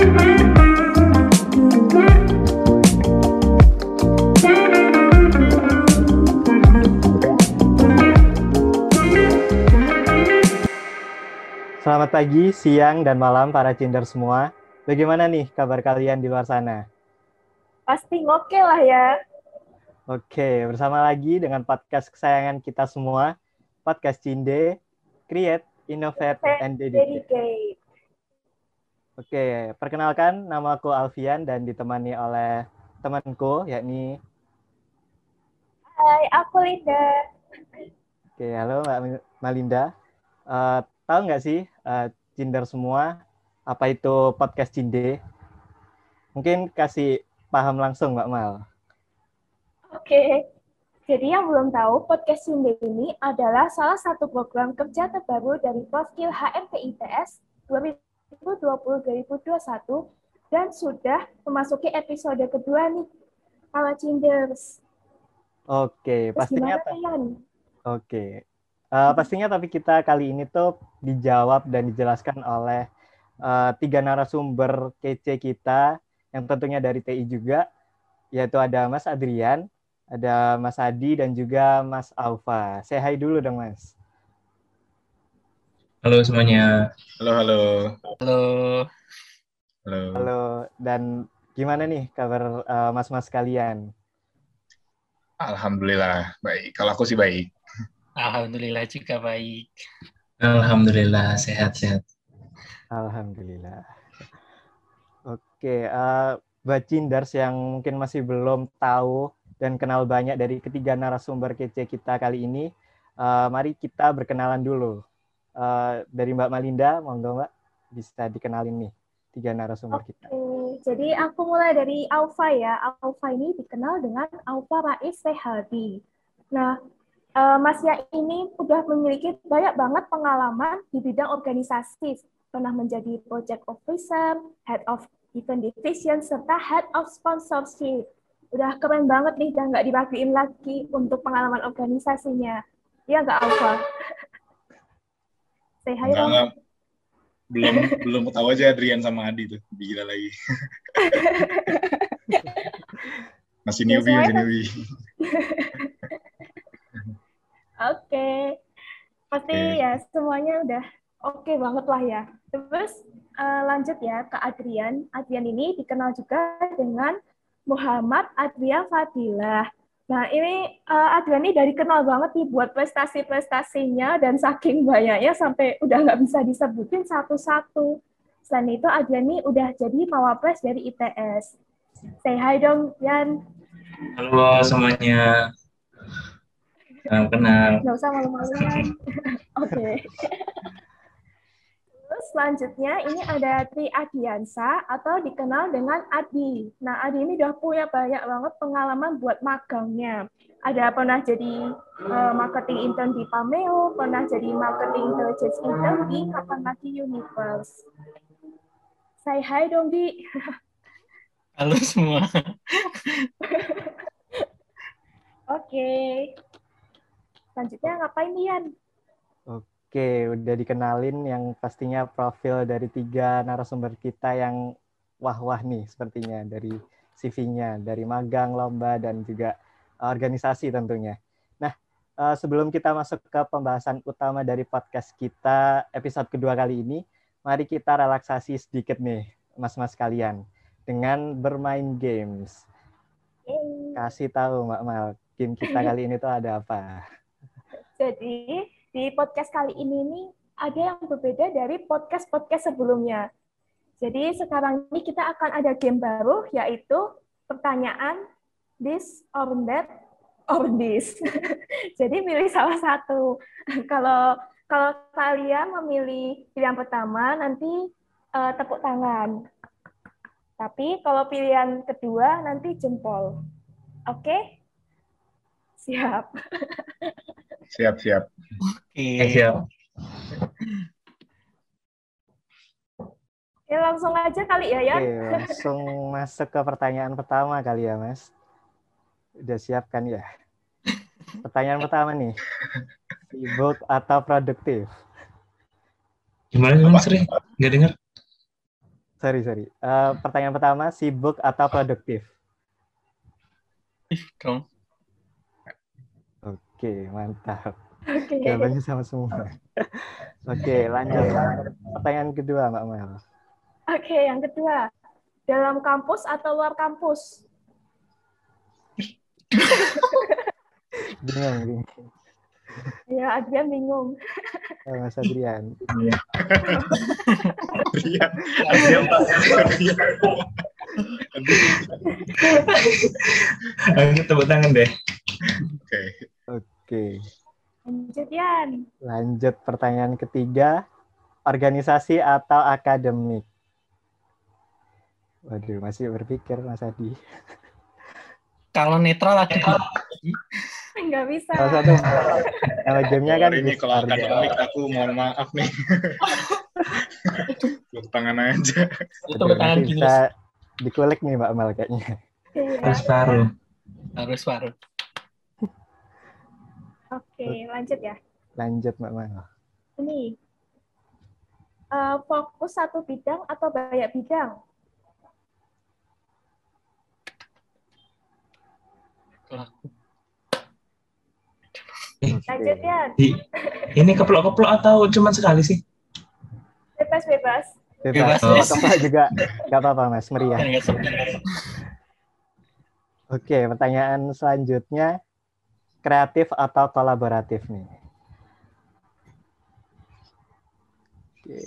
Selamat pagi, siang, dan malam para Cinder semua. Bagaimana nih kabar kalian di luar sana? Pasti oke lah ya. Oke, bersama lagi dengan podcast kesayangan kita semua, Podcast Cinde, Create, Innovate, and Dedicate. Oke, perkenalkan nama aku Alfian dan ditemani oleh temanku yakni Hai, aku Linda. Oke, halo Mbak Malinda. Eh, tahu nggak sih eh, Cinder semua apa itu podcast Cinde? Mungkin kasih paham langsung Mbak Mal. Oke. Jadi yang belum tahu, podcast Sinde ini adalah salah satu program kerja terbaru dari Profil HMPITS 2020-2021 dan sudah memasuki episode kedua nih. Halo Cinders. Oke, Terus pastinya? Oke. Eh, pastinya tapi kita kali ini tuh dijawab dan dijelaskan oleh eh, tiga narasumber kece kita yang tentunya dari TI juga, yaitu ada Mas Adrian, ada Mas Adi, dan juga Mas Alfa. Say hi dulu dong, Mas. Halo semuanya. Halo, halo. Halo. Halo. Halo, dan gimana nih kabar eh, mas-mas kalian? Alhamdulillah, baik. Kalau aku sih baik. Alhamdulillah juga baik. Alhamdulillah sehat-sehat. Alhamdulillah. Oke, eh buat Cinders yang mungkin masih belum tahu dan kenal banyak dari ketiga narasumber kece kita kali ini, eh, mari kita berkenalan dulu. Eh, dari Mbak Malinda, monggo Mbak, bisa dikenalin nih tiga narasumber kita. Oke, jadi aku mulai dari Alfa ya. Alfa ini dikenal dengan Alfa Rais Sehabi. Nah, eh, Mas Ya ini udah memiliki banyak banget pengalaman di bidang organisasi. Pernah menjadi project officer, head of event division, serta head of sponsorship. Udah keren banget nih, dan nggak dibagiin lagi untuk pengalaman organisasinya. Iya nggak, Alfa? Say hi Enggak, enggak. Belum belum tahu aja Adrian sama Adi tuh. Gila lagi. masih newbie, masih newbie. Oke, pasti Oke. ya semuanya udah oke banget lah ya. Terus eh, lanjut ya ke Adrian. Adrian ini dikenal juga dengan Muhammad Adrian Fadilah. Nah ini eh, Adrian ini dari kenal banget nih buat prestasi-prestasinya dan saking banyaknya sampai udah nggak bisa disebutin satu-satu. Selain itu Adrian ini udah jadi mawapres dari ITS. Say hi dong, Yan. Halo semuanya. Salam kenal. Nggak usah malu-maluan. Oke. Selanjutnya ini ada Tri Adiansa atau dikenal dengan Adi. Nah, Adi ini udah punya banyak banget pengalaman buat magangnya. Ada pernah jadi eh, marketing intern di Pameo, pernah jadi marketing intelligence intern di Kapan Lagi Universe. Say hi dong, Di. Halo semua. Oke. Selanjutnya ngapain, Ian? Oke, udah dikenalin yang pastinya profil dari tiga narasumber kita yang wah-wah nih sepertinya dari CV-nya, dari magang, lomba, dan juga organisasi tentunya. Nah, eh, sebelum kita masuk ke pembahasan utama dari podcast kita episode kedua kali ini, mari kita relaksasi sedikit nih, mas-mas kalian, dengan bermain games. Kasih tahu Mbak Mal, game kita kali ini tuh ada apa? Jadi di podcast kali ini nih ada yang berbeda dari podcast-podcast sebelumnya. Jadi sekarang ini kita akan ada game baru yaitu pertanyaan this or that or this. Jadi pilih salah satu. Kalau kalau kalian memilih pilihan pertama nanti eh, tepuk tangan. Tapi kalau pilihan kedua nanti jempol. Oke? Siap. Siap, siap. Oke. Eh, siap. Ya langsung aja kali ya, ya. Oke, langsung masuk ke pertanyaan pertama kali ya, Mas. Udah siap kan ya? Pertanyaan pertama nih. Sibuk atau produktif? Gimana gimana sering? Nggak dengar? sorry sorry. Eh, pertanyaan pertama, sibuk atau produktif? Ih, dong. Oke, mantap. Oke. Jawabannya sama semua. Oke, lanjut. Pertanyaan kedua, Mbak Mel. Oke, yang kedua. Dalam kampus atau luar kampus? Bingung, bingung. Ya, Adrian bingung. Eh, Mas Adrian. Rian. Adrian pasti. Ayo tepuk tangan deh. Oke. Oke. Lanjut, Yan. Lanjut pertanyaan ketiga, organisasi atau akademik? Waduh, masih berpikir Mas Adi. Kalau netral ada Nggak bisa. Salah satu nama gamenya kan ini kalau akademik aku mohon maaf nih. Tepuk tangan aja. itu tangan gini bisa dikulik nih Mbak Mel kayaknya. Iya. Harus paruh. harus paruh. Oke, lanjut ya. Lanjut Mbak Mel. Ini. Eh, fokus satu bidang atau banyak bidang? Lanjut. Di, ini keplok-keplok atau cuma sekali sih? Bebas, bebas. Bebas. Bebas, Mas. keplak juga nggak apa-apa Mas, meriah. Oke, pertanyaan selanjutnya kreatif atau kolaboratif nih? Oke.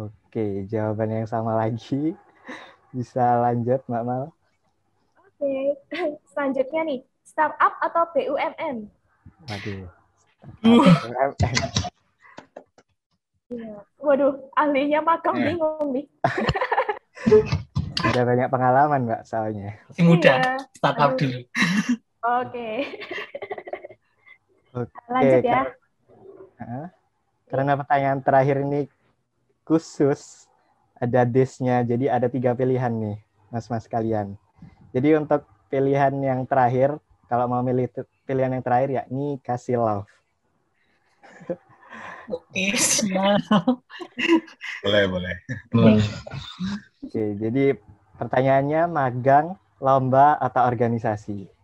Oke, jawaban yang sama lagi. Bisa lanjut, Mbak Mal? Oke. Selanjutnya nih, startup atau BUMN? Waduh. Uh. UMN. Iya. Waduh, ahlinya magang Ya. bingung nih. Ada banyak pengalaman, Mbak, soalnya. Masih muda, Iya. startup dulu. Oke. Oke, Lanjut ya. Karena pertanyaan terakhir ini khusus, ada disnya, jadi ada tiga pilihan nih, mas-mas kalian. Jadi untuk pilihan yang terakhir, kalau mau milih pilihan yang terakhir yakni kasih love. Oke, boleh. Boleh. Oke, jadi pertanyaannya magang, lomba, atau organisasi?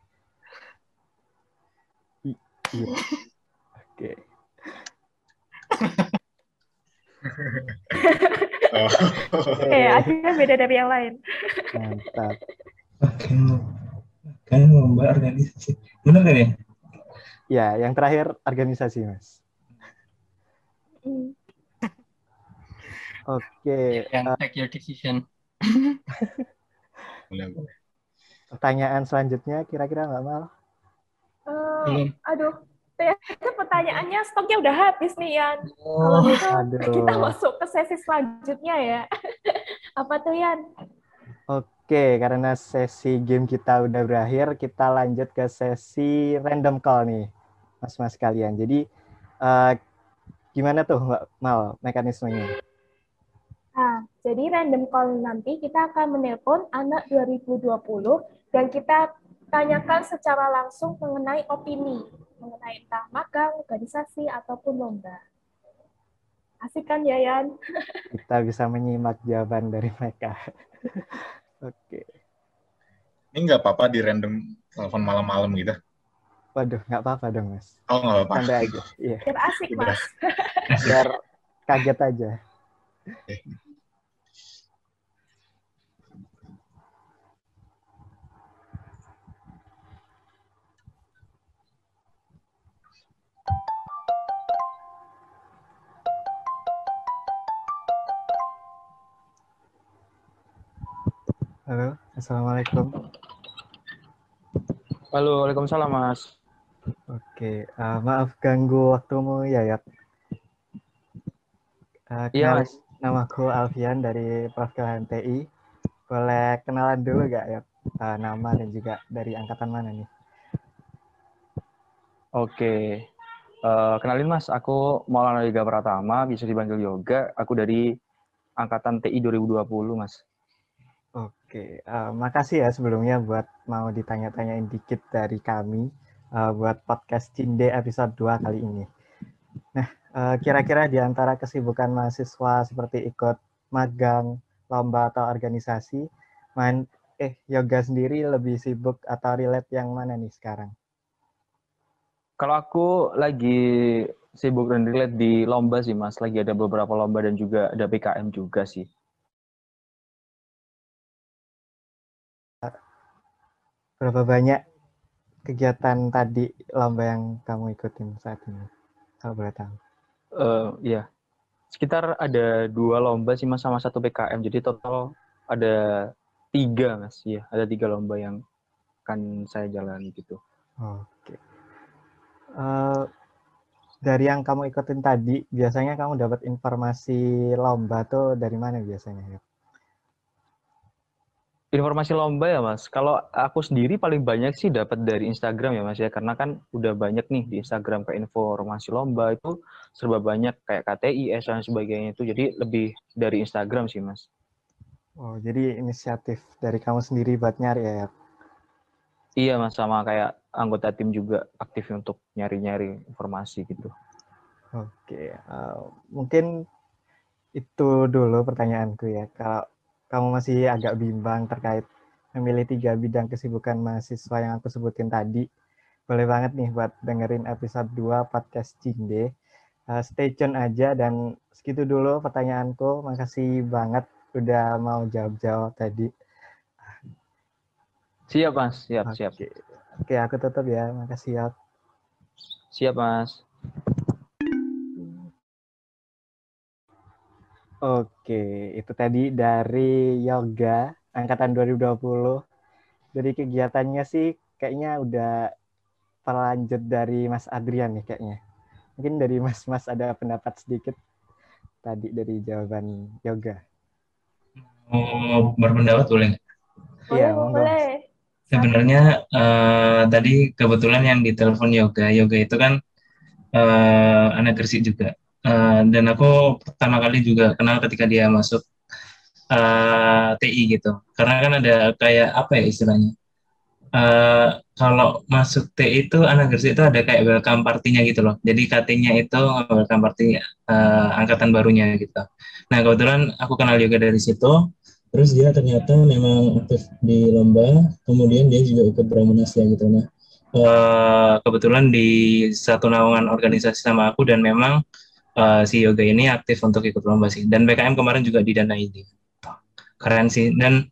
Iya. Oke. Oke, akhirnya beda dari yang lain. Mantap. Makan, makan lomba organisasi. Bener kan ya? Ya, yang terakhir organisasi, Mas. Oke, Yang eh, take your decision. boleh, boleh. pertanyaan selanjutnya kira-kira Mbak Mal? Eh, Belum. aduh, ternyata pertanyaannya stoknya udah habis nih, Yan. Kalau Oh, gitu, aduh. kita masuk ke sesi selanjutnya ya. Apa tuh, Yan? Oke, karena sesi game kita udah berakhir, kita lanjut ke sesi random call nih, mas-mas kalian. Jadi, eh, gimana tuh Mbak Mal mekanismenya? Nah, jadi random call nanti kita akan menelpon anak 2020 dan kita tanyakan secara langsung mengenai opini, mengenai entah magang, organisasi, ataupun lomba. Asik kan, Yayan? Kita bisa menyimak jawaban dari mereka. Oke. Ini nggak apa-apa di random telepon malam-malam gitu. Waduh, nggak apa-apa dong, Mas. Oh, nggak apa-apa. Santai aja. Iya, Biar asik. Mas. biar kaget aja. Halo, Assalamualaikum. Halo, Waalaikumsalam Mas. Oke, eh, maaf ganggu waktumu ya, Yap. Eh, Iya Mas. Namaku Alfian dari Perwakilan TI. Boleh kenalan dulu gak, Yap? Eh, nama dan juga dari angkatan mana nih? Oke. Eh, kenalin Mas, aku Maulana Yoga Pratama, bisa dipanggil Yoga. Aku dari angkatan TI 2020, Mas. Oke, eh, makasih ya sebelumnya buat mau ditanya-tanyain dikit dari kami eh, buat podcast Cinde episode 2 kali ini. Nah, eh, kira-kira di antara kesibukan mahasiswa seperti ikut magang, lomba atau organisasi. Man, eh yoga sendiri lebih sibuk atau relate yang mana nih sekarang? Kalau aku lagi sibuk dan relate di lomba sih mas, lagi ada beberapa lomba dan juga ada PKM juga sih. Berapa banyak kegiatan tadi lomba yang kamu ikutin saat ini? Kalau boleh tahu. Eh iya, sekitar ada dua lomba sih mas sama satu PKM, jadi total ada tiga mas, ya ada tiga lomba yang akan saya jalani gitu. Oke. Eh, dari yang kamu ikutin tadi, biasanya kamu dapat informasi lomba tuh dari mana biasanya? Informasi lomba ya mas, kalau aku sendiri paling banyak sih dapat dari Instagram ya mas ya, karena kan udah banyak nih di Instagram kayak informasi lomba itu serba banyak kayak KTI, S dan sebagainya itu, jadi lebih dari Instagram sih mas. Oh, jadi inisiatif dari kamu sendiri buat nyari ya? Iya mas, sama kayak anggota tim juga aktif untuk nyari-nyari informasi gitu. Oke, eh, mungkin itu dulu pertanyaanku ya. Kalau kamu masih agak bimbang terkait memilih tiga bidang kesibukan mahasiswa yang aku sebutin tadi, boleh banget nih buat dengerin episode 2 podcast Cinde. Eh, stay tune aja dan segitu dulu pertanyaanku. Makasih banget udah mau jawab-jawab tadi. Siap mas, siap, siap. Oke, Oke, aku tutup ya. Makasih ya. Siap mas. Oke, itu tadi dari Yoga angkatan 2020. Dari kegiatannya sih kayaknya udah terlanjut dari Mas Adrian nih kayaknya. Mungkin dari Mas-Mas ada pendapat sedikit tadi dari jawaban Yoga. Mau berpendapat boleh nggak? Boleh, Iya, monggo. boleh. Sebenarnya eh, tadi kebetulan yang ditelepon yoga, yoga itu kan eh, anak Gresik juga. Eh, dan aku pertama kali juga kenal ketika dia masuk eh, TI gitu. Karena kan ada kayak apa ya istilahnya? Eh, kalau masuk TI itu anak Gresik itu ada kayak welcome party-nya gitu loh. Jadi KT-nya itu welcome party eh, angkatan barunya gitu. Nah kebetulan aku kenal yoga dari situ. Terus dia ternyata memang aktif di lomba, kemudian dia juga ikut Bramunasya gitu. Nah, eh, kebetulan di satu naungan organisasi sama aku dan memang eh, si Yoga ini aktif untuk ikut lomba sih. Dan BKM kemarin juga didanai dia. Keren sih. Dan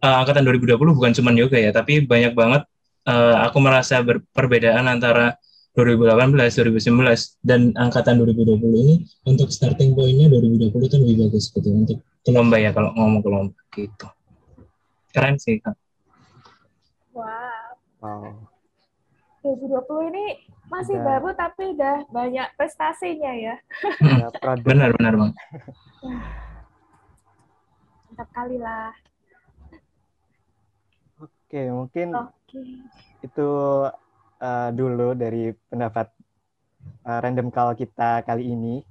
eh, angkatan 2020 bukan cuma Yoga ya, tapi banyak banget eh, aku merasa ber- perbedaan antara 2018, 2019 dan angkatan 2020 ini untuk starting point-nya 2020 itu lebih bagus gitu untuk lomba ya kalau ngomong ke lomba gitu. Keren sih Kak. Wow. Wow. 2020 ini masih Udah. baru tapi udah banyak prestasinya ya. Ya, Benar benar bang. Mantap kali lah. Oke, mungkin Oke. itu eh, dulu dari pendapat eh, random call kita kali ini.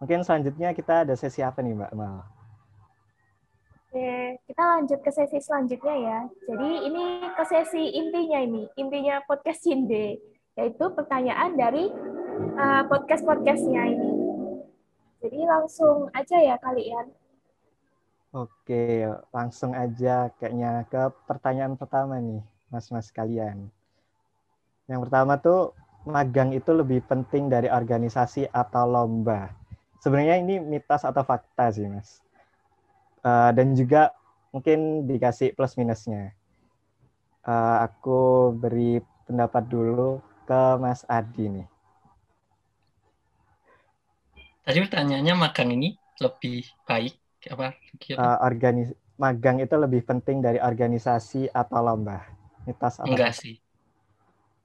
Mungkin selanjutnya kita ada sesi apa nih Mbak Mal? Oke, kita lanjut ke sesi selanjutnya ya. Jadi ini ke sesi intinya ini, intinya podcast Cinde, yaitu pertanyaan dari uh, podcast-podcastnya ini. Jadi langsung aja ya kalian. Oke, langsung aja kayaknya ke pertanyaan pertama nih, mas-mas kalian. Yang pertama tuh, magang itu lebih penting dari organisasi atau lomba. Sebenarnya ini mitos atau fakta sih, mas. Eh, dan juga mungkin dikasih plus minusnya. Eh, aku beri pendapat dulu ke Mas Adi nih. Tadi pertanyaannya magang ini lebih baik apa? Gitu. Eh, organis magang itu lebih penting dari organisasi atau lomba. Mitos atau Enggak sih.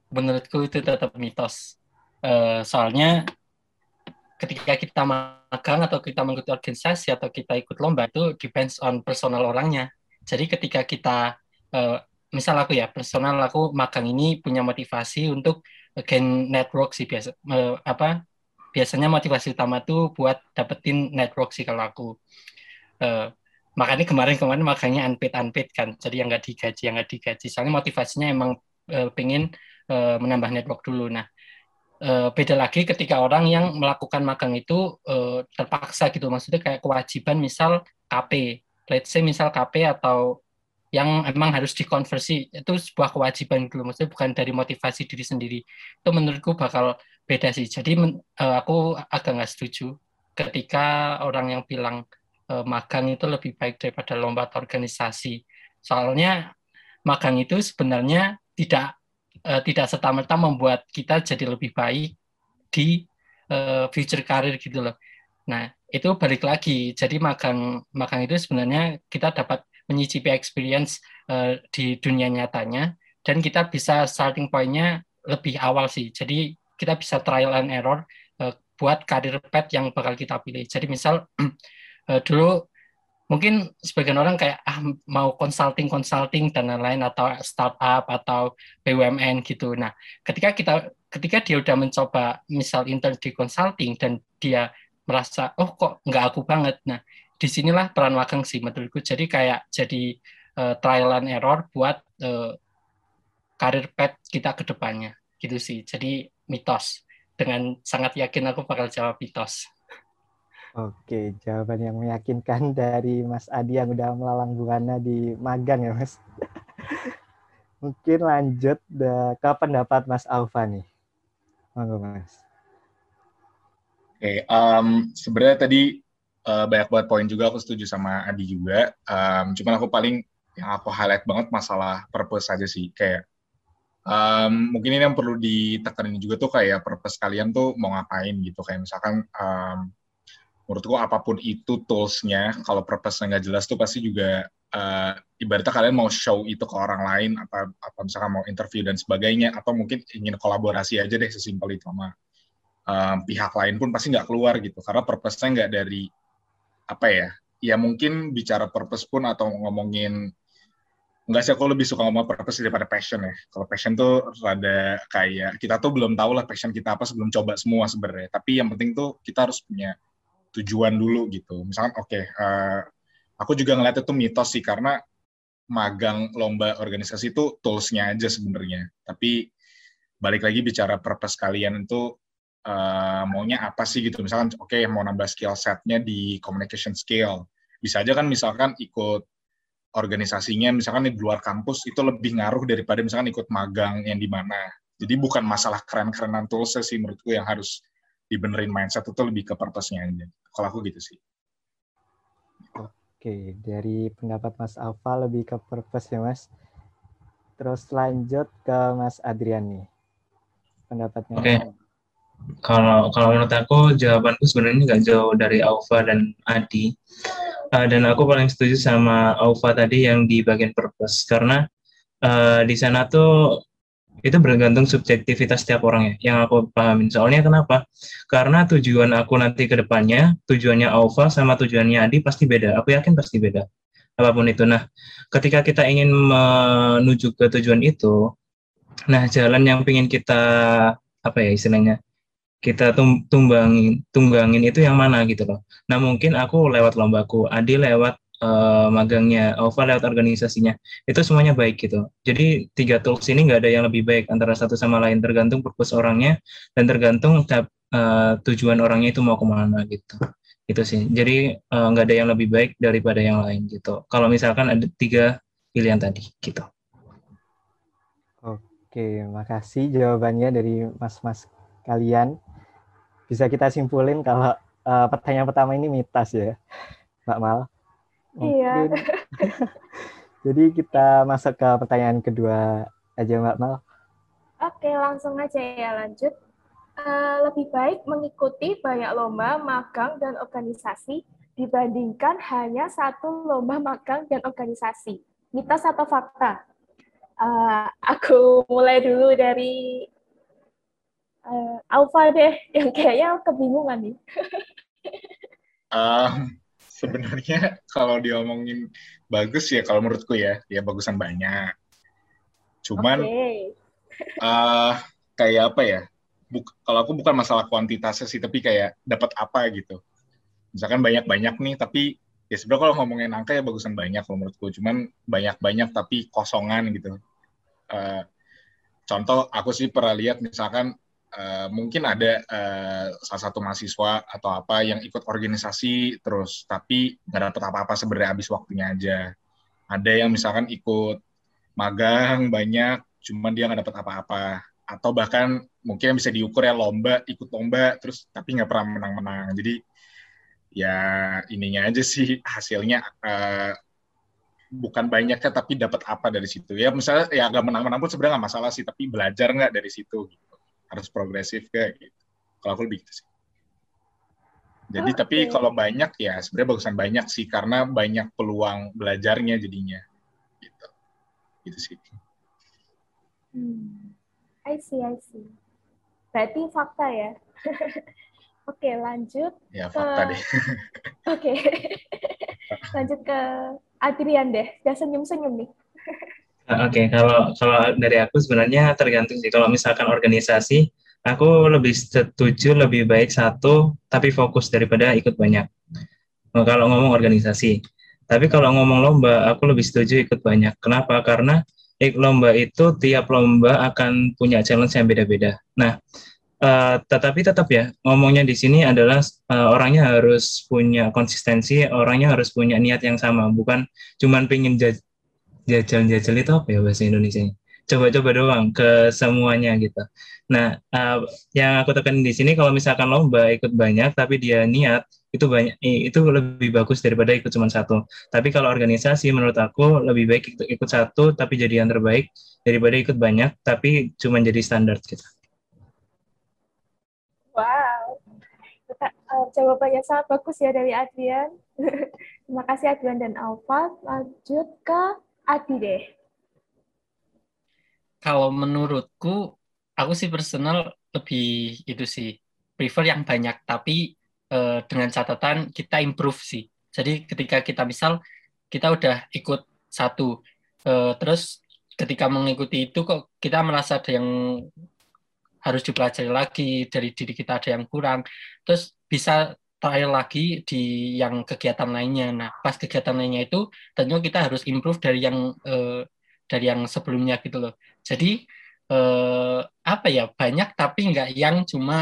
Menurutku itu tetap mitos. Eh, soalnya ketika kita magang atau kita mengikuti organisasi atau kita ikut lomba itu depends on personal orangnya. Jadi ketika kita eh, misal aku ya personal aku magang ini punya motivasi untuk gain network sih biasa apa biasanya motivasi utama tuh buat dapetin network sih kalau aku. Eh, makanya kemarin-kemarin magangnya unpaid unpaid kan jadi yang nggak digaji yang nggak digaji. Soalnya motivasinya emang eh, pengen eh, menambah network dulu. Nah eh, beda lagi ketika orang yang melakukan magang itu eh, terpaksa gitu. Maksudnya kayak kewajiban misal KP let's say misal KP atau yang emang harus dikonversi itu sebuah kewajiban gitu maksudnya bukan dari motivasi diri sendiri. Itu menurutku bakal beda sih. Jadi men, uh, aku agak nggak setuju ketika orang yang bilang uh, magang itu lebih baik daripada lomba atau organisasi. Soalnya magang itu sebenarnya tidak uh, tidak serta merta membuat kita jadi lebih baik di uh, future career gitu loh. Nah itu balik lagi. Jadi magang magang itu sebenarnya kita dapat menyicipi experience uh, di dunia nyatanya dan kita bisa starting point-nya lebih awal sih. Jadi kita bisa trial and error uh, buat karir path yang bakal kita pilih. Jadi misal uh, dulu mungkin sebagian orang kayak ah mau consulting consulting dan lain-lain atau startup atau BUMN gitu. Nah, ketika kita ketika dia udah mencoba misal intern di consulting dan dia merasa oh kok nggak aku banget. Nah, di sinilah peran magang sih menurutku. Jadi kayak jadi uh, trial and error buat uh, karir pet kita ke depannya gitu sih. Jadi mitos. Dengan sangat yakin aku bakal jawab mitos. Oke, jawaban yang meyakinkan dari Mas Adi yang udah melalang buana di magang ya, Mas. Mungkin lanjut ke pendapat Mas Alfa nih. Monggo, Mas. Oke, um, sebenarnya tadi uh, banyak banget poin juga aku setuju sama Adi juga. Um, cuman aku paling yang aku highlight banget masalah purpose aja sih kayak um, mungkin ini yang perlu ditekanin juga tuh kayak purpose kalian tuh mau ngapain gitu kayak misalkan um, menurutku apa pun itu toolsnya kalau purpose-nya nggak jelas tuh pasti juga uh, ibaratnya kalian mau show itu ke orang lain apa apa misalkan mau interview dan sebagainya atau mungkin ingin kolaborasi aja deh sesimpel itu sama um, pihak lain pun pasti nggak keluar gitu karena purpose-nya nggak dari apa ya ya mungkin bicara purpose pun atau ngomongin enggak sih aku lebih suka ngomong purpose daripada passion ya. Kalau passion tuh rada kayak kita tuh belum tahu lah passion kita apa sebelum coba semua sebenarnya. Tapi yang penting tuh kita harus punya tujuan dulu gitu. Misalkan oke okay, uh, eh, aku juga ngeliat itu mitos sih karena magang lomba organisasi itu toolsnya aja sebenarnya. Tapi balik lagi bicara purpose kalian itu uh, maunya apa sih gitu misalkan oke okay, mau nambah skill setnya di communication skill bisa aja kan misalkan ikut organisasinya misalkan di luar kampus itu lebih ngaruh daripada misalkan ikut magang yang di mana jadi bukan masalah keren-kerenan tools sih menurutku yang harus dibenerin mindset itu lebih ke purpose-nya aja kalau aku gitu sih Oke, dari pendapat Mas Alfa lebih ke purpose ya Mas. Terus lanjut ke Mas Adrian nih. Pendapatnya. Oke. Okay kalau kalau menurut aku jawabanku sebenarnya nggak jauh dari Aufa dan Adi. Uh, dan aku paling setuju sama Aufa tadi yang di bagian purpose. Karena uh, di sana tuh itu bergantung subjektivitas setiap orang ya yang aku pahamin. Soalnya kenapa? Karena tujuan aku nanti ke depannya tujuannya Aufa sama tujuannya Adi pasti beda. Aku yakin pasti beda apa pun itu. Nah ketika kita ingin menuju ke tujuan itu nah jalan yang ingin kita apa ya istilahnya kita tumbangin tunggangin itu yang mana gitu loh. Nah mungkin aku lewat lombaku, Adi lewat uh, magangnya, Ova lewat organisasinya, itu semuanya baik gitu. Jadi tiga tools ini nggak ada yang lebih baik antara satu sama lain, tergantung purpose orangnya dan tergantung uh, tujuan orangnya itu mau ke mana gitu. Itu sih. Jadi uh, nggak ada yang lebih baik daripada yang lain gitu. Kalau misalkan ada tiga pilihan tadi gitu. Oke, makasih jawabannya dari mas-mas kalian bisa kita simpulin kalau uh, pertanyaan pertama ini mitas ya, Mbak Mal. Iya. Jadi kita masuk ke pertanyaan kedua aja Mbak Mal. Oke, langsung aja ya lanjut. Uh, lebih baik mengikuti banyak lomba, magang, dan organisasi dibandingkan hanya satu lomba magang dan organisasi. Mitos atau fakta? Uh, aku mulai dulu dari uh, Alfa deh yang kayaknya kebingungan nih. um, sebenarnya kalau diomongin bagus ya kalau menurutku ya ya bagusan banyak. Cuman okay. uh, kayak apa ya? Buk, kalau aku bukan masalah kuantitasnya sih, tapi kayak dapat apa gitu. Misalkan banyak-banyak nih, tapi ya sebenarnya kalau ngomongin angka ya bagusan banyak kalau menurutku. Cuman banyak-banyak tapi kosongan gitu. Uh, contoh aku sih pernah lihat misalkan uh, mungkin ada uh, salah satu mahasiswa atau apa yang ikut organisasi terus tapi nggak dapat apa-apa sebenarnya habis waktunya aja. Ada yang misalkan ikut magang banyak, cuman dia nggak dapat apa-apa. Atau bahkan mungkin bisa diukur ya lomba, ikut lomba, terus tapi nggak pernah menang-menang. Jadi ya ininya aja sih hasilnya uh, bukan banyaknya tapi dapat apa dari situ ya misalnya ya agak menang-menang pun sebenarnya nggak masalah sih tapi belajar nggak dari situ gitu. Harus progresif kayak gitu kalau aku lebih gitu sih jadi okay. tapi kalau banyak ya sebenarnya bagusan banyak sih karena banyak peluang belajarnya jadinya gitu gitu sih hmm. I see I see berarti fakta ya Oke, lanjut ya, fakta deh. Oke. lanjut ke Adrian deh, udah senyum-senyum nih. Oke, okay, kalau kalau dari aku sebenarnya tergantung sih. Kalau misalkan organisasi, aku lebih setuju lebih baik satu tapi fokus daripada ikut banyak. Nah, kalau ngomong organisasi, tapi kalau ngomong lomba, aku lebih setuju ikut banyak. Kenapa? Karena ikut lomba itu tiap lomba akan punya challenge yang beda-beda. Nah, Uh, tetapi tetap ya ngomongnya di sini adalah uh, orangnya harus punya konsistensi, orangnya harus punya niat yang sama, bukan cuman pengen jajal-jajal itu apa ya bahasa Indonesia? Coba-coba doang ke semuanya gitu. Nah, uh, yang aku tekan di sini kalau misalkan lomba ikut banyak tapi dia niat itu banyak itu lebih bagus daripada ikut cuma satu. Tapi kalau organisasi menurut aku lebih baik ikut, ikut satu tapi jadi yang terbaik daripada ikut banyak tapi cuma jadi standar gitu. Wow, uh, jawabannya sangat bagus ya dari Adrian. Terima kasih Adrian dan Alfa. Lanjut ke Adi deh. Kalau menurutku, aku sih personal lebih itu sih prefer yang banyak, tapi uh, dengan catatan kita improve sih. Jadi ketika kita misal kita udah ikut satu, uh, terus ketika mengikuti itu kok kita merasa ada yang harus dipelajari lagi dari diri kita ada yang kurang terus bisa trial lagi di yang kegiatan lainnya. Nah pas kegiatan lainnya itu tentunya kita harus improve dari yang eh, dari yang sebelumnya gitu loh. Jadi eh, apa ya banyak tapi nggak yang cuma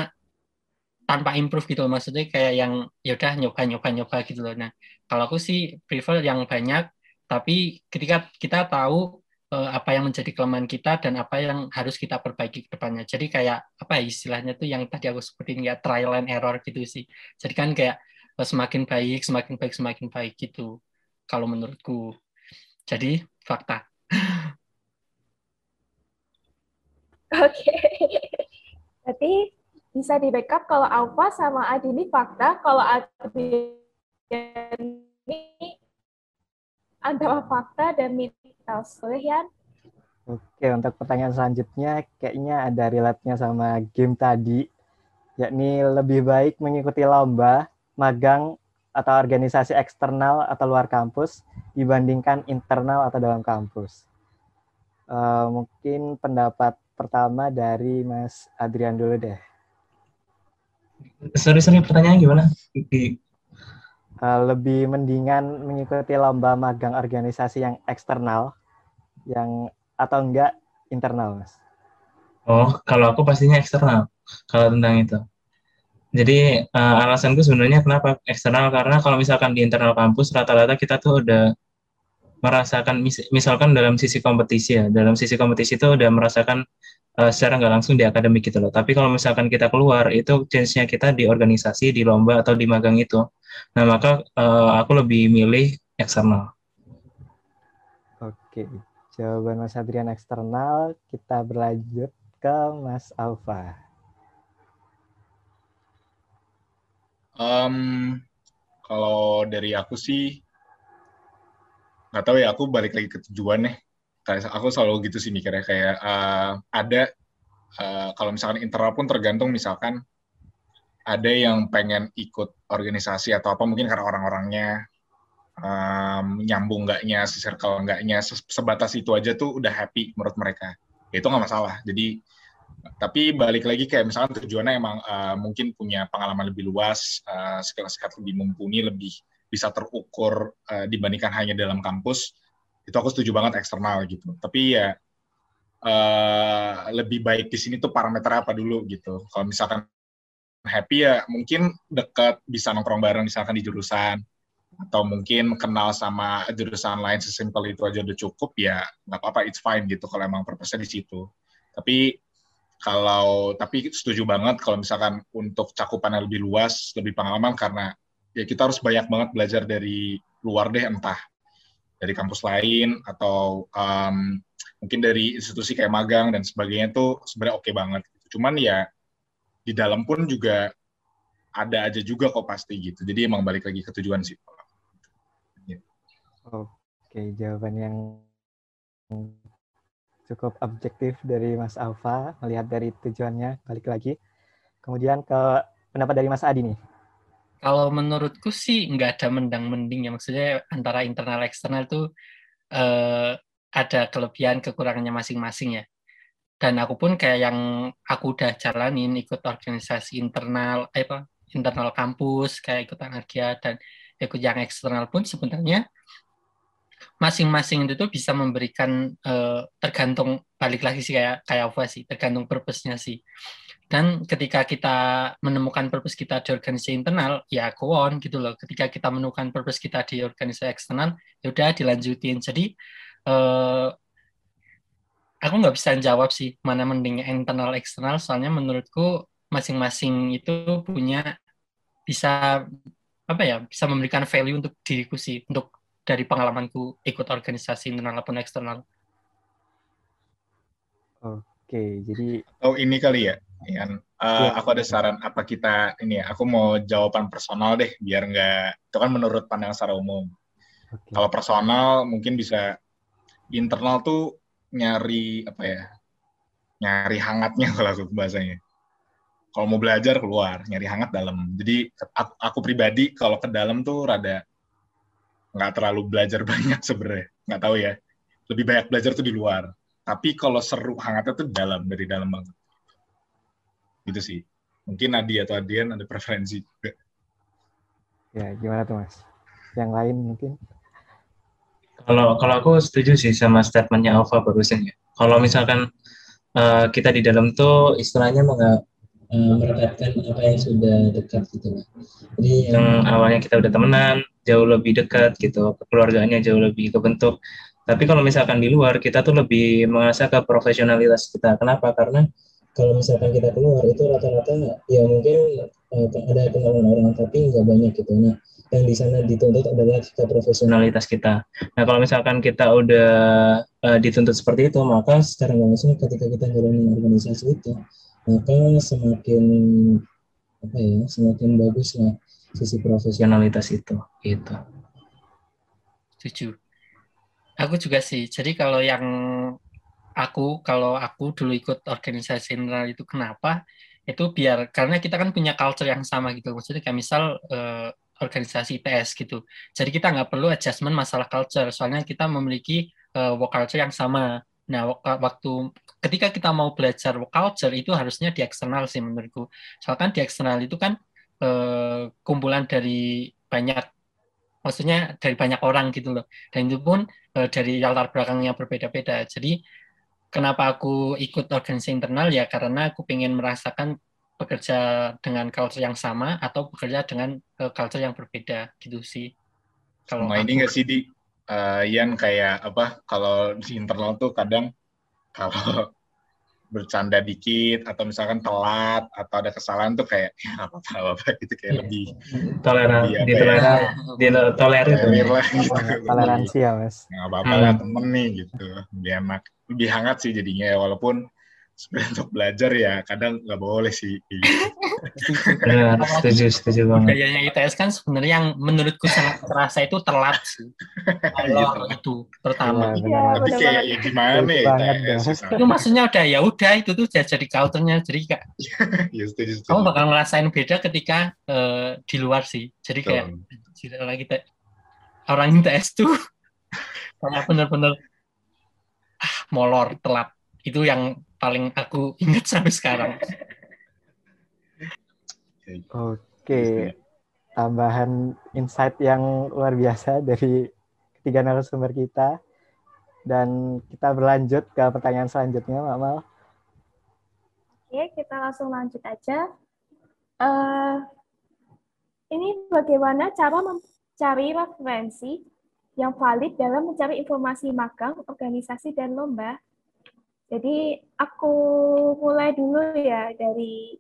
tanpa improve gitu loh. maksudnya kayak yang ya udah nyoba nyoba nyoba gitu loh. Nah kalau aku sih prefer yang banyak tapi ketika kita tahu apa yang menjadi kelemahan kita dan apa yang harus kita perbaiki ke depannya. Jadi kayak apa ya istilahnya tuh yang tadi aku sebutin ya trial and error gitu sih. Jadi kan kayak uh, semakin baik, semakin baik, semakin baik gitu kalau menurutku. Jadi fakta. Oke. Okay. Berarti bisa di backup kalau Alfa sama Adi ini fakta, kalau Adi ini antara fakta dan mitos. Boleh, Yan? Oke, untuk pertanyaan selanjutnya kayaknya ada relate-nya sama game tadi, yakni lebih baik mengikuti lomba, magang, atau organisasi eksternal atau luar kampus dibandingkan internal atau dalam kampus. Uh, mungkin pendapat pertama dari Mas Adrian dulu deh. Sorry, sorry, pertanyaannya gimana? Uh, lebih mendingan mengikuti lomba magang organisasi yang eksternal yang atau enggak internal mas? Oh kalau aku pastinya eksternal kalau tentang itu. Jadi uh, alasanku sebenarnya kenapa eksternal karena kalau misalkan di internal kampus rata-rata kita tuh udah merasakan misalkan dalam sisi kompetisi ya dalam sisi kompetisi itu udah merasakan uh, secara nggak langsung di akademik gitu loh. Tapi kalau misalkan kita keluar itu chance-nya kita di organisasi di lomba atau di magang itu. Nah maka uh, aku lebih milih eksternal. Oke jawaban Mas Adrian eksternal. Kita berlanjut ke Mas Alfa. Um, kalau dari aku sih nggak tahu ya aku balik lagi ke tujuan nih kayak aku selalu gitu sih mikirnya kayak uh, ada uh, kalau misalkan internal pun tergantung misalkan ada yang pengen ikut organisasi atau apa mungkin karena orang-orangnya um, nyambung enggaknya, circle enggaknya, sebatas itu aja tuh udah happy menurut mereka. Ya, itu nggak masalah. Jadi tapi balik lagi kayak misalkan tujuannya emang uh, mungkin punya pengalaman lebih luas, uh, skill-skill lebih mumpuni, lebih bisa terukur uh, dibandingkan hanya dalam kampus itu aku setuju banget eksternal gitu tapi ya uh, lebih baik di sini tuh parameter apa dulu gitu. Kalau misalkan happy ya mungkin dekat bisa nongkrong bareng misalkan di jurusan atau mungkin kenal sama jurusan lain sesimpel itu aja udah cukup ya nggak apa-apa it's fine gitu kalau emang purpose di situ. Tapi kalau tapi setuju banget kalau misalkan untuk cakupan yang lebih luas, lebih pengalaman karena ya kita harus banyak banget belajar dari luar deh entah dari kampus lain atau um, mungkin dari institusi kayak magang dan sebagainya tuh sebenarnya oke okay banget. Cuman ya di dalam pun juga ada aja juga kok pasti gitu. Jadi emang balik lagi ke tujuan sih. Oke, jawaban yang cukup objektif dari Mas Alfa melihat dari tujuannya balik lagi. Kemudian ke pendapat dari Mas Adi nih. Kalau menurutku sih nggak ada mendang-mending ya maksudnya antara internal eksternal itu eh, ada kelebihan kekurangannya masing-masing ya. Dan aku pun kayak yang aku udah jalanin ikut organisasi internal eh, apa internal kampus kayak ikut anarkia dan ikut yang eksternal pun sebenarnya masing-masing itu tuh bisa memberikan uh, tergantung balik lagi sih kayak kayak apa sih tergantung purpose-nya sih dan ketika kita menemukan purpose kita di organisasi internal ya go on gitu loh. Ketika kita menemukan purpose kita di organisasi eksternal ya udah dilanjutin. Jadi uh, aku nggak bisa jawab sih mana mending internal eksternal. Soalnya menurutku masing-masing itu punya bisa apa ya bisa memberikan value untuk diriku sih untuk dari pengalamanku ikut organisasi internal maupun eksternal. Oke, jadi oh ini kali ya, Ian. Uh, ya. Aku ada saran apa kita ini ya? Aku mau jawaban personal deh, biar nggak itu kan menurut pandangan secara umum. Okay. Kalau personal mungkin bisa internal tuh nyari apa ya? Nyari hangatnya kalau aku bahasanya. Kalau mau belajar keluar, nyari hangat dalam. Jadi aku, aku pribadi kalau ke dalam tuh rada nggak terlalu belajar banyak sebenarnya nggak tahu ya lebih banyak belajar tuh di luar tapi kalau seru hangatnya tuh dalam dari dalam banget gitu sih mungkin Adi atau Adian ada preferensi juga ya gimana tuh mas yang lain mungkin kalau kalau aku setuju sih sama statementnya Alfa barusan ya kalau misalkan uh, kita di dalam tuh istilahnya uh, merekatkan apa yang sudah dekat gitu lah. Jadi yang awalnya kita udah temenan, jauh lebih dekat gitu, keluarganya jauh lebih kebentuk. Tapi kalau misalkan di luar, kita tuh lebih mengasah ke profesionalitas kita. Kenapa? Karena kalau misalkan kita keluar itu rata-rata ya mungkin uh, ada kenalan orang tapi nggak banyak gitu. Nah, yang di sana dituntut adalah kita profesionalitas kita. Nah, kalau misalkan kita udah uh, dituntut seperti itu, maka secara langsung ketika kita jalanin organisasi itu, maka semakin apa ya semakin bagus lah sisi profesionalitas itu gitu setuju aku juga sih jadi kalau yang aku kalau aku dulu ikut organisasi internal itu kenapa itu biar karena kita kan punya culture yang sama gitu maksudnya kayak misal eh, organisasi IPS gitu jadi kita nggak perlu adjustment masalah culture soalnya kita memiliki eh, work culture yang sama Nah, waktu ketika kita mau belajar culture itu harusnya di eksternal sih menurutku. Soalnya kan di eksternal itu kan eh, kumpulan dari banyak maksudnya dari banyak orang gitu loh. Dan itu pun eh, dari latar belakang yang berbeda-beda. Jadi kenapa aku ikut organisasi internal? Ya karena aku ingin merasakan bekerja dengan culture yang sama atau bekerja dengan uh, culture yang berbeda gitu sih. Kalau nah, ini nggak sih di? Uh, Ian kayak apa kalau di internal tuh kadang kalau bercanda dikit atau misalkan telat atau ada kesalahan tuh kayak ya apa apa apa gitu kayak yeah. lebih toleran lebih, ditoleran ya, ditolerir lah gitu. Toleransi ya mas. Nggak apa apa hmm. lah temen nih gitu. Lebih enak lebih hangat sih jadinya ya walaupun sebenarnya untuk belajar ya kadang nggak boleh sih Benar, setuju, setuju banget. Gayanya ITS kan sebenarnya yang menurutku sangat terasa itu telat sih. Kalau gitu. itu pertama. Iya, ya, Tapi kayak ya gimana ya ITS. Itu maksudnya udah ya udah itu tuh jadi culture-nya. Jadi kayak ya, setuju, setuju. kamu bakal ngerasain beda ketika uh, di luar sih. Jadi kayak tidak lagi orang ITS tuh kayak bener-bener ah, molor telat. Itu yang paling aku ingat sampai sekarang. Oke, tambahan insight yang luar biasa dari ketiga narasumber kita. Dan kita berlanjut ke pertanyaan selanjutnya, Mbak Mal. Oke, kita langsung lanjut aja. Uh, ini bagaimana cara mencari referensi yang valid dalam mencari informasi magang, organisasi, dan lomba. Jadi aku mulai dulu ya dari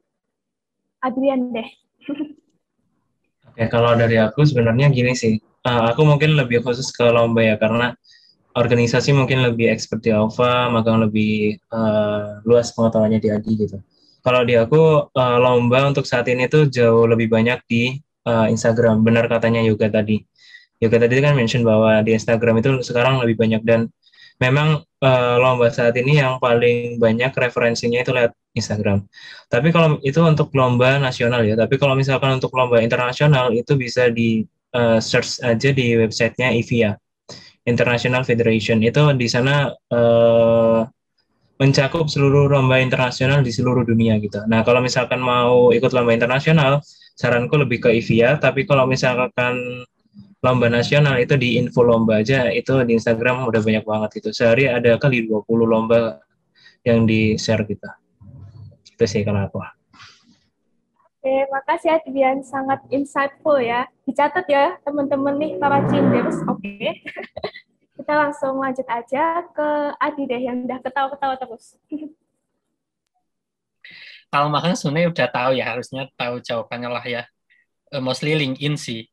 Adrian deh. Oke, kalau dari aku sebenarnya gini sih. Uh, aku mungkin lebih khusus ke lomba ya, karena organisasi mungkin lebih expert di Alpha, magang lebih uh, luas pengetahuannya di Adi gitu. Kalau di aku uh, lomba untuk saat ini tuh jauh lebih banyak di uh, Instagram. Benar katanya Yoga tadi. Yoga tadi kan mention bahwa di Instagram itu sekarang lebih banyak dan memang uh, lomba saat ini yang paling banyak referensinya itu lewat Instagram. Tapi kalau itu untuk lomba nasional ya. Tapi kalau misalkan untuk lomba internasional itu bisa di uh, search aja di websitenya IVIA International Federation itu di sana uh, mencakup seluruh lomba internasional di seluruh dunia gitu. Nah kalau misalkan mau ikut lomba internasional, saranku lebih ke IVIA. Tapi kalau misalkan lomba nasional itu di info lomba aja itu di Instagram udah banyak banget gitu. Sehari ada kali 20 lomba yang di share kita. Itu sih kalau aku. Oke, makasih Adrian. Sangat insightful ya. Dicatat ya teman-teman nih para cinders. Oke. Kita langsung lanjut aja ke Adi deh yang udah ketawa-ketawa terus. Kalau makan sebenarnya udah tahu ya, harusnya tahu jawabannya lah ya. Uh, mostly LinkedIn sih.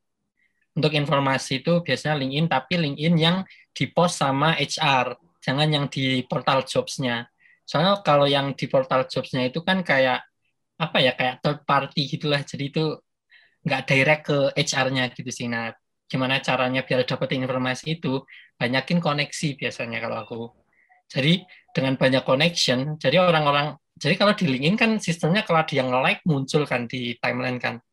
Untuk informasi itu biasanya LinkedIn, tapi LinkedIn yang di-post sama HR. Jangan yang di portal jobs-nya. Soalnya kalau yang di portal jobs-nya itu kan kayak apa ya kayak third party gitulah jadi itu nggak direct ke HR-nya gitu sih nah gimana caranya biar dapetin informasi itu banyakin koneksi biasanya kalau aku jadi dengan banyak connection jadi orang-orang jadi kalau di LinkedIn kan sistemnya kalau ada yang like muncul kan di timeline kan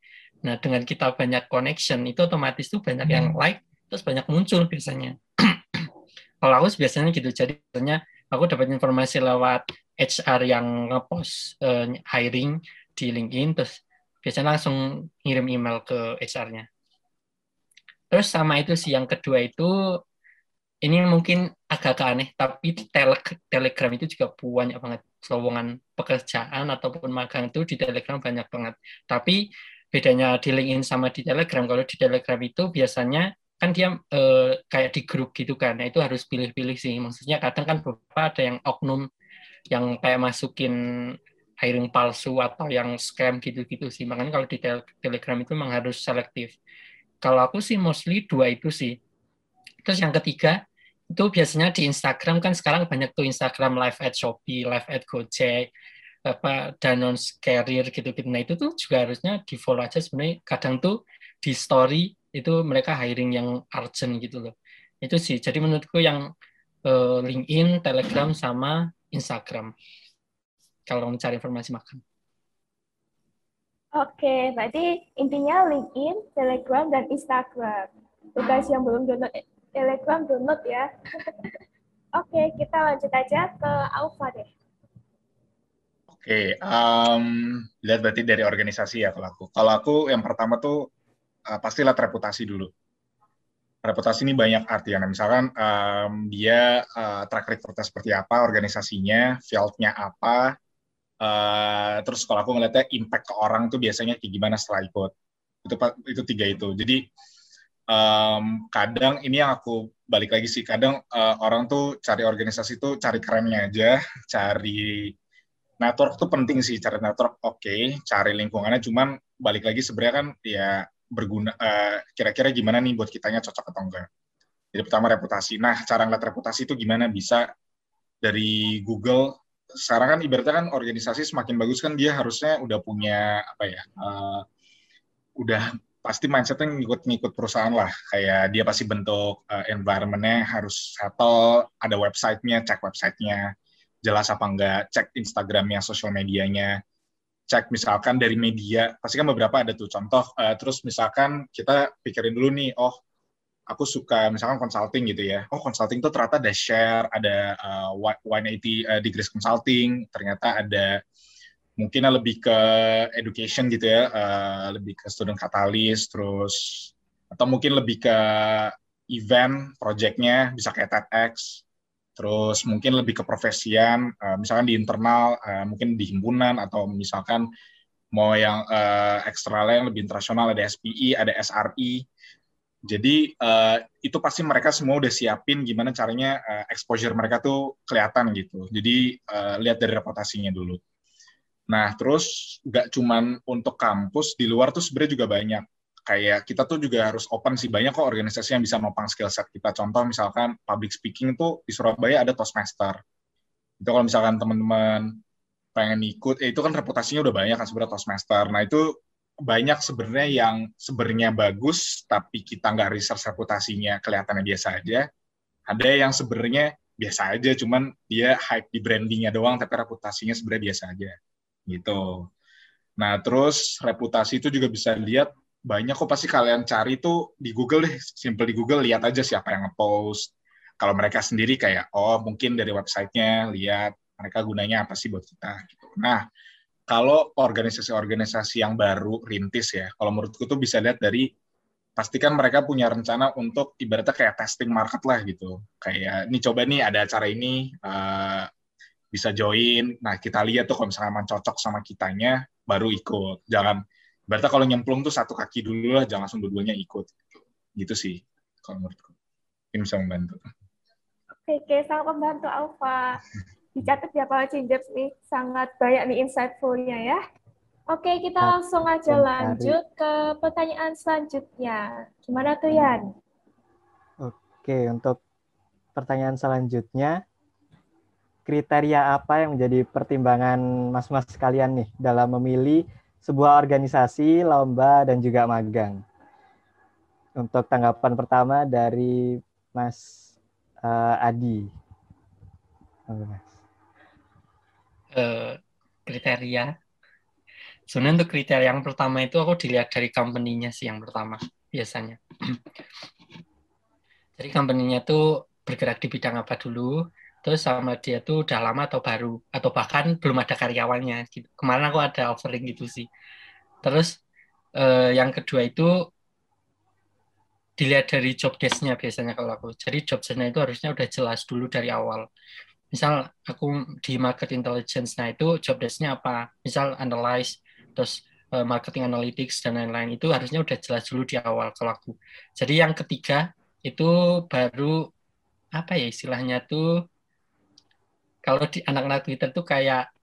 nah dengan kita banyak connection itu otomatis tuh banyak yang hmm. like terus banyak muncul biasanya kalau aku biasanya gitu jadi biasanya aku dapat informasi lewat HR yang ngepost uh, hiring di LinkedIn terus biasanya langsung ngirim email ke HR-nya. Terus sama itu sih yang kedua itu ini mungkin agak aneh tapi tele Telegram itu juga banyak banget lowongan pekerjaan ataupun magang itu di Telegram banyak banget. Tapi bedanya di LinkedIn sama di Telegram kalau di Telegram itu biasanya kan dia eh, kayak di grup gitu kan. Nah, itu harus pilih-pilih sih. Maksudnya kadang kan beberapa ada yang oknum yang kayak masukin hiring palsu atau yang scam gitu-gitu sih. Makanya kalau di Telegram itu memang harus selektif. Kalau aku sih mostly dua itu sih. Terus yang ketiga, itu biasanya di Instagram kan sekarang banyak tuh Instagram live at Shopee, live at Gojek, apa Danone Carrier gitu-gitu. Nah itu tuh juga harusnya di follow aja sebenarnya. Kadang tuh di story itu mereka hiring yang urgent gitu loh. Itu sih. Jadi menurutku yang uh, LinkedIn, Telegram sama Instagram kalau mencari informasi makan. Oke, berarti intinya LinkedIn, Telegram, dan Instagram. Tugas yang belum download Telegram, download ya. Oke, kita lanjut aja ke Alfa deh. Oke, um, lihat berarti dari organisasi ya kalau aku. Kalau aku yang pertama tuh uh, pastilah reputasi dulu reputasi ini banyak artinya. Misalkan um, dia uh, track recordnya seperti apa, organisasinya, fieldnya apa, uh, terus kalau aku ngeliatnya impact ke orang tuh biasanya kayak gimana setelah ikut. Itu itu tiga itu. Jadi um, kadang ini yang aku balik lagi sih, kadang uh, orang tuh cari organisasi tuh cari kerennya aja, cari network tuh penting sih, cari network oke, okay, cari lingkungannya, cuman balik lagi sebenarnya kan ya berguna uh, kira-kira gimana nih buat kitanya cocok atau enggak. Jadi pertama reputasi. Nah, cara ngeliat reputasi itu gimana bisa dari Google sekarang kan ibaratnya kan organisasi semakin bagus kan dia harusnya udah punya apa ya uh, udah pasti mindsetnya ngikut-ngikut perusahaan lah kayak dia pasti bentuk uh, environmentnya harus settle ada websitenya cek websitenya jelas apa enggak cek Instagramnya sosial medianya cek misalkan dari media pasti kan beberapa ada tuh. Contoh uh, terus misalkan kita pikirin dulu nih oh aku suka misalkan consulting gitu ya. Oh consulting tuh ternyata ada share ada uh, 180 uh, degrees consulting ternyata ada mungkin lebih ke education gitu ya uh, lebih ke student katalis terus atau mungkin lebih ke event projectnya bisa kayak TEDx terus mungkin lebih ke profesian, uh, misalkan di internal, uh, mungkin di himpunan atau misalkan mau yang uh, eksternal yang lebih internasional ada SPI, ada SRI. Jadi uh, itu pasti mereka semua udah siapin gimana caranya uh, exposure mereka tuh kelihatan gitu. Jadi uh, lihat dari reputasinya dulu. Nah terus nggak cuman untuk kampus di luar tuh sebenarnya juga banyak. Kayak kita tuh juga harus open sih banyak kok organisasi yang bisa nopang skill set kita. Contoh misalkan public speaking tuh di Surabaya ada Toastmaster. Itu kalau misalkan teman-teman pengen ikut, eh, itu kan reputasinya udah banyak kan sebenarnya Toastmaster. Nah itu banyak sebenarnya yang sebenarnya bagus, tapi kita nggak research reputasinya kelihatannya biasa aja. Ada yang sebenarnya biasa aja, cuman dia hype di brandingnya doang, tapi reputasinya sebenarnya biasa aja. Gitu. Nah, terus reputasi itu juga bisa lihat banyak kok pasti kalian cari itu di Google deh, simple di Google lihat aja siapa yang ngepost. Kalau mereka sendiri kayak oh mungkin dari websitenya lihat mereka gunanya apa sih buat kita gitu. Nah, kalau organisasi-organisasi yang baru rintis ya, kalau menurutku tuh bisa lihat dari pastikan mereka punya rencana untuk ibaratnya kayak testing market lah gitu. Kayak ini coba nih ada acara ini uh, bisa join. Nah, kita lihat tuh kalau misalnya emang cocok sama kitanya baru ikut. Jangan berarti kalau nyemplung tuh satu kaki dulu lah, jangan langsung dua-duanya ikut. Gitu sih kalau menurutku. Ini bisa membantu. Oke, oke, sangat membantu Alfa. dicatat ya Pak Changers nih, sangat banyak nih insightful-nya ya. Oke, kita langsung aja lanjut ke pertanyaan selanjutnya. Gimana tuh Yan? Oke, untuk pertanyaan selanjutnya, kriteria apa yang menjadi pertimbangan mas-mas kalian nih dalam memilih sebuah organisasi, lomba, dan juga magang? Untuk tanggapan pertama dari Mas uh, Adi. Mas uh, kriteria sebenarnya untuk kriteria yang pertama itu aku dilihat dari company-nya sih yang pertama biasanya jadi company-nya tuh bergerak di bidang apa dulu terus sama dia tuh udah lama atau baru atau bahkan belum ada karyawannya gitu. kemarin aku ada offering gitu sih. Terus uh, yang kedua itu dilihat dari job desk-nya biasanya kalau aku. Jadi job desk-nya itu harusnya udah jelas dulu dari awal. Misal aku di market intelligence nah itu job desk-nya apa? Misal analyze terus uh, marketing analytics dan lain-lain itu harusnya udah jelas dulu di awal kalau aku. Jadi yang ketiga itu baru apa ya istilahnya tuh kalau di anak-anak Twitter tuh kayak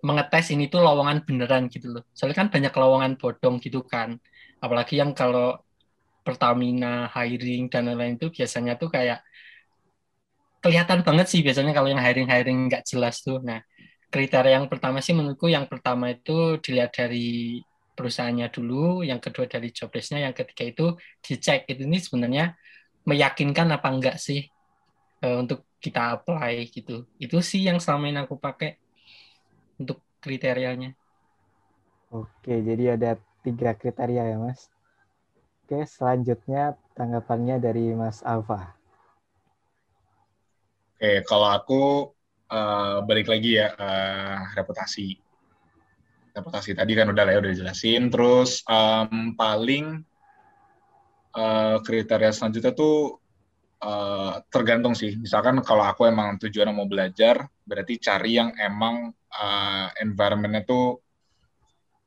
mengetes ini tuh lowongan beneran gitu loh. Soalnya kan banyak lowongan bodong gitu kan. Apalagi yang kalau Pertamina hiring dan lain-lain itu biasanya tuh kayak kelihatan banget sih biasanya kalau yang hiring-hiring nggak jelas tuh. Nah, kriteria yang pertama sih menurutku yang pertama itu dilihat dari perusahaannya dulu, yang kedua dari job desk-nya, yang ketiga itu dicek itu ini sebenarnya meyakinkan apa enggak sih uh, untuk kita apply gitu. Itu sih yang selama ini aku pakai untuk kriterianya. Oke, jadi ada tiga kriteria ya, Mas. Oke, selanjutnya tanggapannya dari Mas Alfa. Oke, kalau aku uh, balik lagi ya uh, reputasi. Reputasi tadi kan udah lah ya udah dijelasin. Terus um, paling uh, kriteria selanjutnya tuh uh, tergantung sih. Misalkan kalau aku emang tujuan mau belajar, berarti cari yang emang uh, environment-nya tuh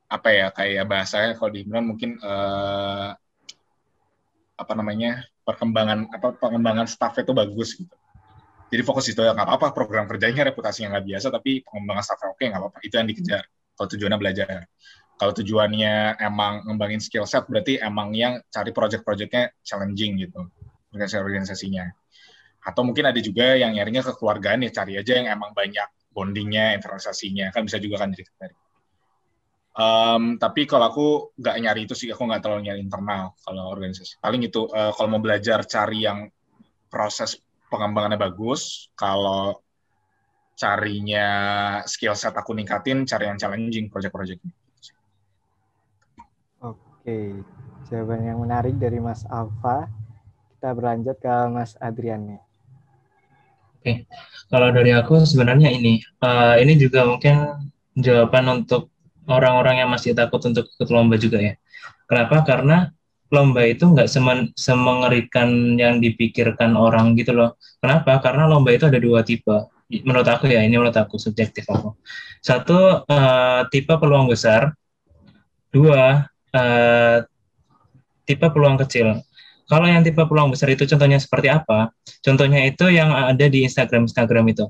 apa ya kayak bahasanya kalau di Imran mungkin uh, apa namanya perkembangan apa pengembangan staff itu bagus gitu. Jadi fokus itu ya nggak apa-apa program kerjanya reputasinya nggak biasa tapi pengembangan staffnya oke nggak apa-apa. Itu yang dikejar kalau tujuannya belajar. Kalau tujuannya emang ngembangin skill set berarti emang yang cari project-projectnya challenging gitu organisasi organisasinya atau mungkin ada juga yang nyarinya kekeluargaan ya cari aja yang emang banyak bondingnya internalisasinya kan bisa juga kan jadi kriteria Um, tapi kalau aku nggak nyari itu sih, aku nggak terlalu nyari internal kalau organisasi. Paling itu uh, kalau mau belajar cari yang proses pengembangannya bagus. Kalau carinya skill set aku ningkatin, cari yang challenging project-projectnya. Oke, jawaban yang menarik dari Mas Alfa. Kita berlanjut ke Mas Adrian nih. Oke, kalau dari aku sebenarnya ini, uh, ini juga mungkin jawaban untuk orang-orang yang masih takut untuk ikut lomba juga ya. Kenapa? Karena lomba itu nggak semen, semengerikan yang dipikirkan orang gitu loh. Kenapa? Karena lomba itu ada dua tipe. Menurut aku ya, ini menurut aku subjektif aku. Satu uh, tipe peluang besar, dua uh, tipe peluang kecil. Kalau yang tipe peluang besar itu contohnya seperti apa? Contohnya itu yang ada di Instagram Instagram itu.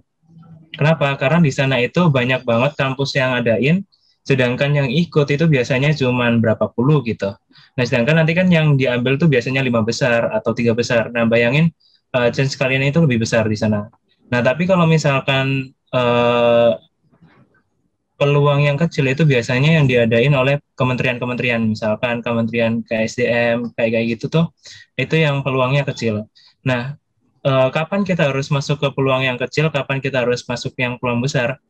Kenapa? Karena di sana itu banyak banget kampus yang adain, sedangkan yang ikut itu biasanya cuma berapa puluh gitu. Nah, sedangkan nanti kan yang diambil tuh biasanya lima besar atau tiga besar. Nah, bayangin uh, chance kalian itu lebih besar di sana. Nah, tapi kalau misalkan uh, peluang yang kecil itu biasanya yang diadain oleh kementerian-kementerian, misalkan kementerian KSDM kayak kayak gitu tuh, itu yang peluangnya kecil. Nah, uh, kapan kita harus masuk ke peluang yang kecil, kapan kita harus masuk yang peluang besar?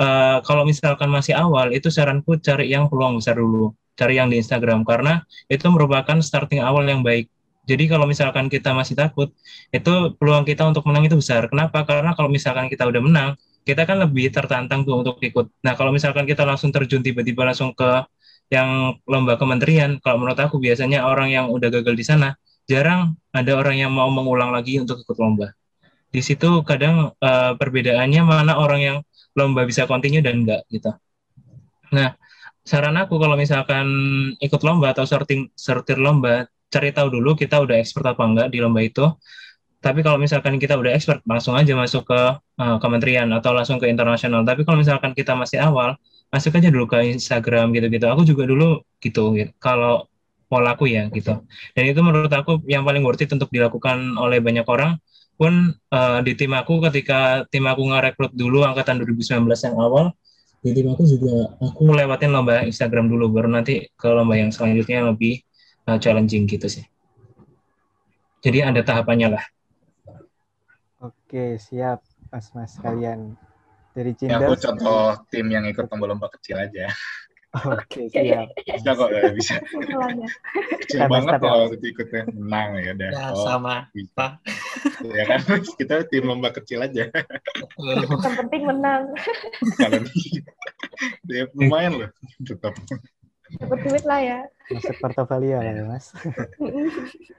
Uh, kalau misalkan masih awal, itu saranku cari yang peluang besar dulu cari yang di Instagram karena itu merupakan starting awal yang baik. Jadi kalau misalkan kita masih takut, itu peluang kita untuk menang itu besar. Kenapa? Karena kalau misalkan kita udah menang, kita kan lebih tertantang tuh untuk ikut. Nah, kalau misalkan kita langsung terjun tiba-tiba langsung ke yang lomba kementerian, kalau menurut aku biasanya orang yang udah gagal di sana, jarang ada orang yang mau mengulang lagi untuk ikut lomba. Di situ kadang uh, perbedaannya mana orang yang lomba bisa continue dan enggak gitu. Nah, saran aku kalau misalkan ikut lomba atau sorting sortir lomba, cari tahu dulu kita udah expert apa enggak di lomba itu. Tapi kalau misalkan kita udah expert, langsung aja masuk ke uh, kementerian atau langsung ke internasional. Tapi kalau misalkan kita masih awal, masuk aja dulu ke Instagram gitu-gitu. Aku juga dulu gitu, gitu. kalau polaku ya gitu. Dan itu menurut aku yang paling worth it untuk dilakukan oleh banyak orang. Pun uh, di tim aku ketika tim aku ngerekrut dulu angkatan 2019 yang awal, di tim aku juga aku ngelewatin lomba Instagram dulu baru nanti ke lomba yang selanjutnya lebih uh, challenging gitu sih. Jadi ada tahapannya lah. Oke, siap Mas-mas kalian. Dari Cinda. Ya, aku contoh tim yang ikut lomba-lomba kecil aja. Oke, siap. Bisa kok, ya, bisa. Kecil banget kalau waktu ikutnya menang ya udah. Ya, oh, sama. Bisa. ya kan, kita tim lomba kecil aja. Yang penting menang. Kalau ya, lumayan loh, tetap. Dapat duit lah ya. Masuk portofolio lah ya, Mas.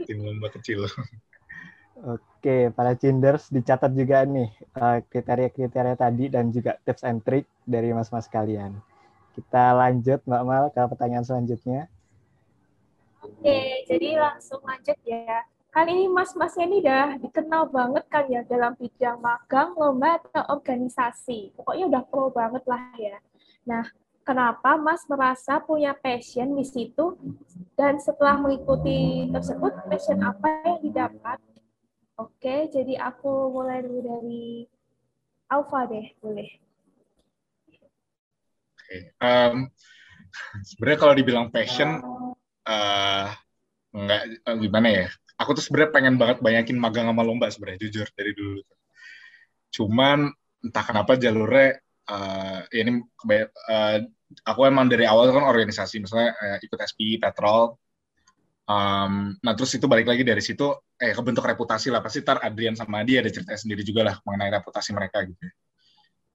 tim lomba kecil. Oke, para Cinders dicatat juga nih eh, kriteria-kriteria tadi dan juga tips and trick dari mas-mas kalian. Kita lanjut Mbak Mal ke pertanyaan selanjutnya. Oke, jadi langsung lanjut ya. Kali ini mas-masnya ini udah dikenal banget kan ya dalam bidang magang, lomba, atau organisasi. Pokoknya udah pro banget lah ya. Nah, kenapa Mas merasa punya passion di situ dan setelah mengikuti tersebut passion apa yang didapat? Oke, jadi aku mulai dulu dari Alfa deh, boleh. Um, sebenarnya kalau dibilang passion, uh, nggak uh, gimana ya? Aku tuh sebenarnya pengen banget banyakin magang sama lomba sebenarnya jujur dari dulu. Cuman entah kenapa jalurnya uh, ini uh, aku emang dari awal kan organisasi misalnya uh, ikut SPI Petrol. Um, nah terus itu balik lagi dari situ eh kebentuk reputasi lah pasti tar Adrian sama dia ada cerita sendiri juga lah mengenai reputasi mereka gitu.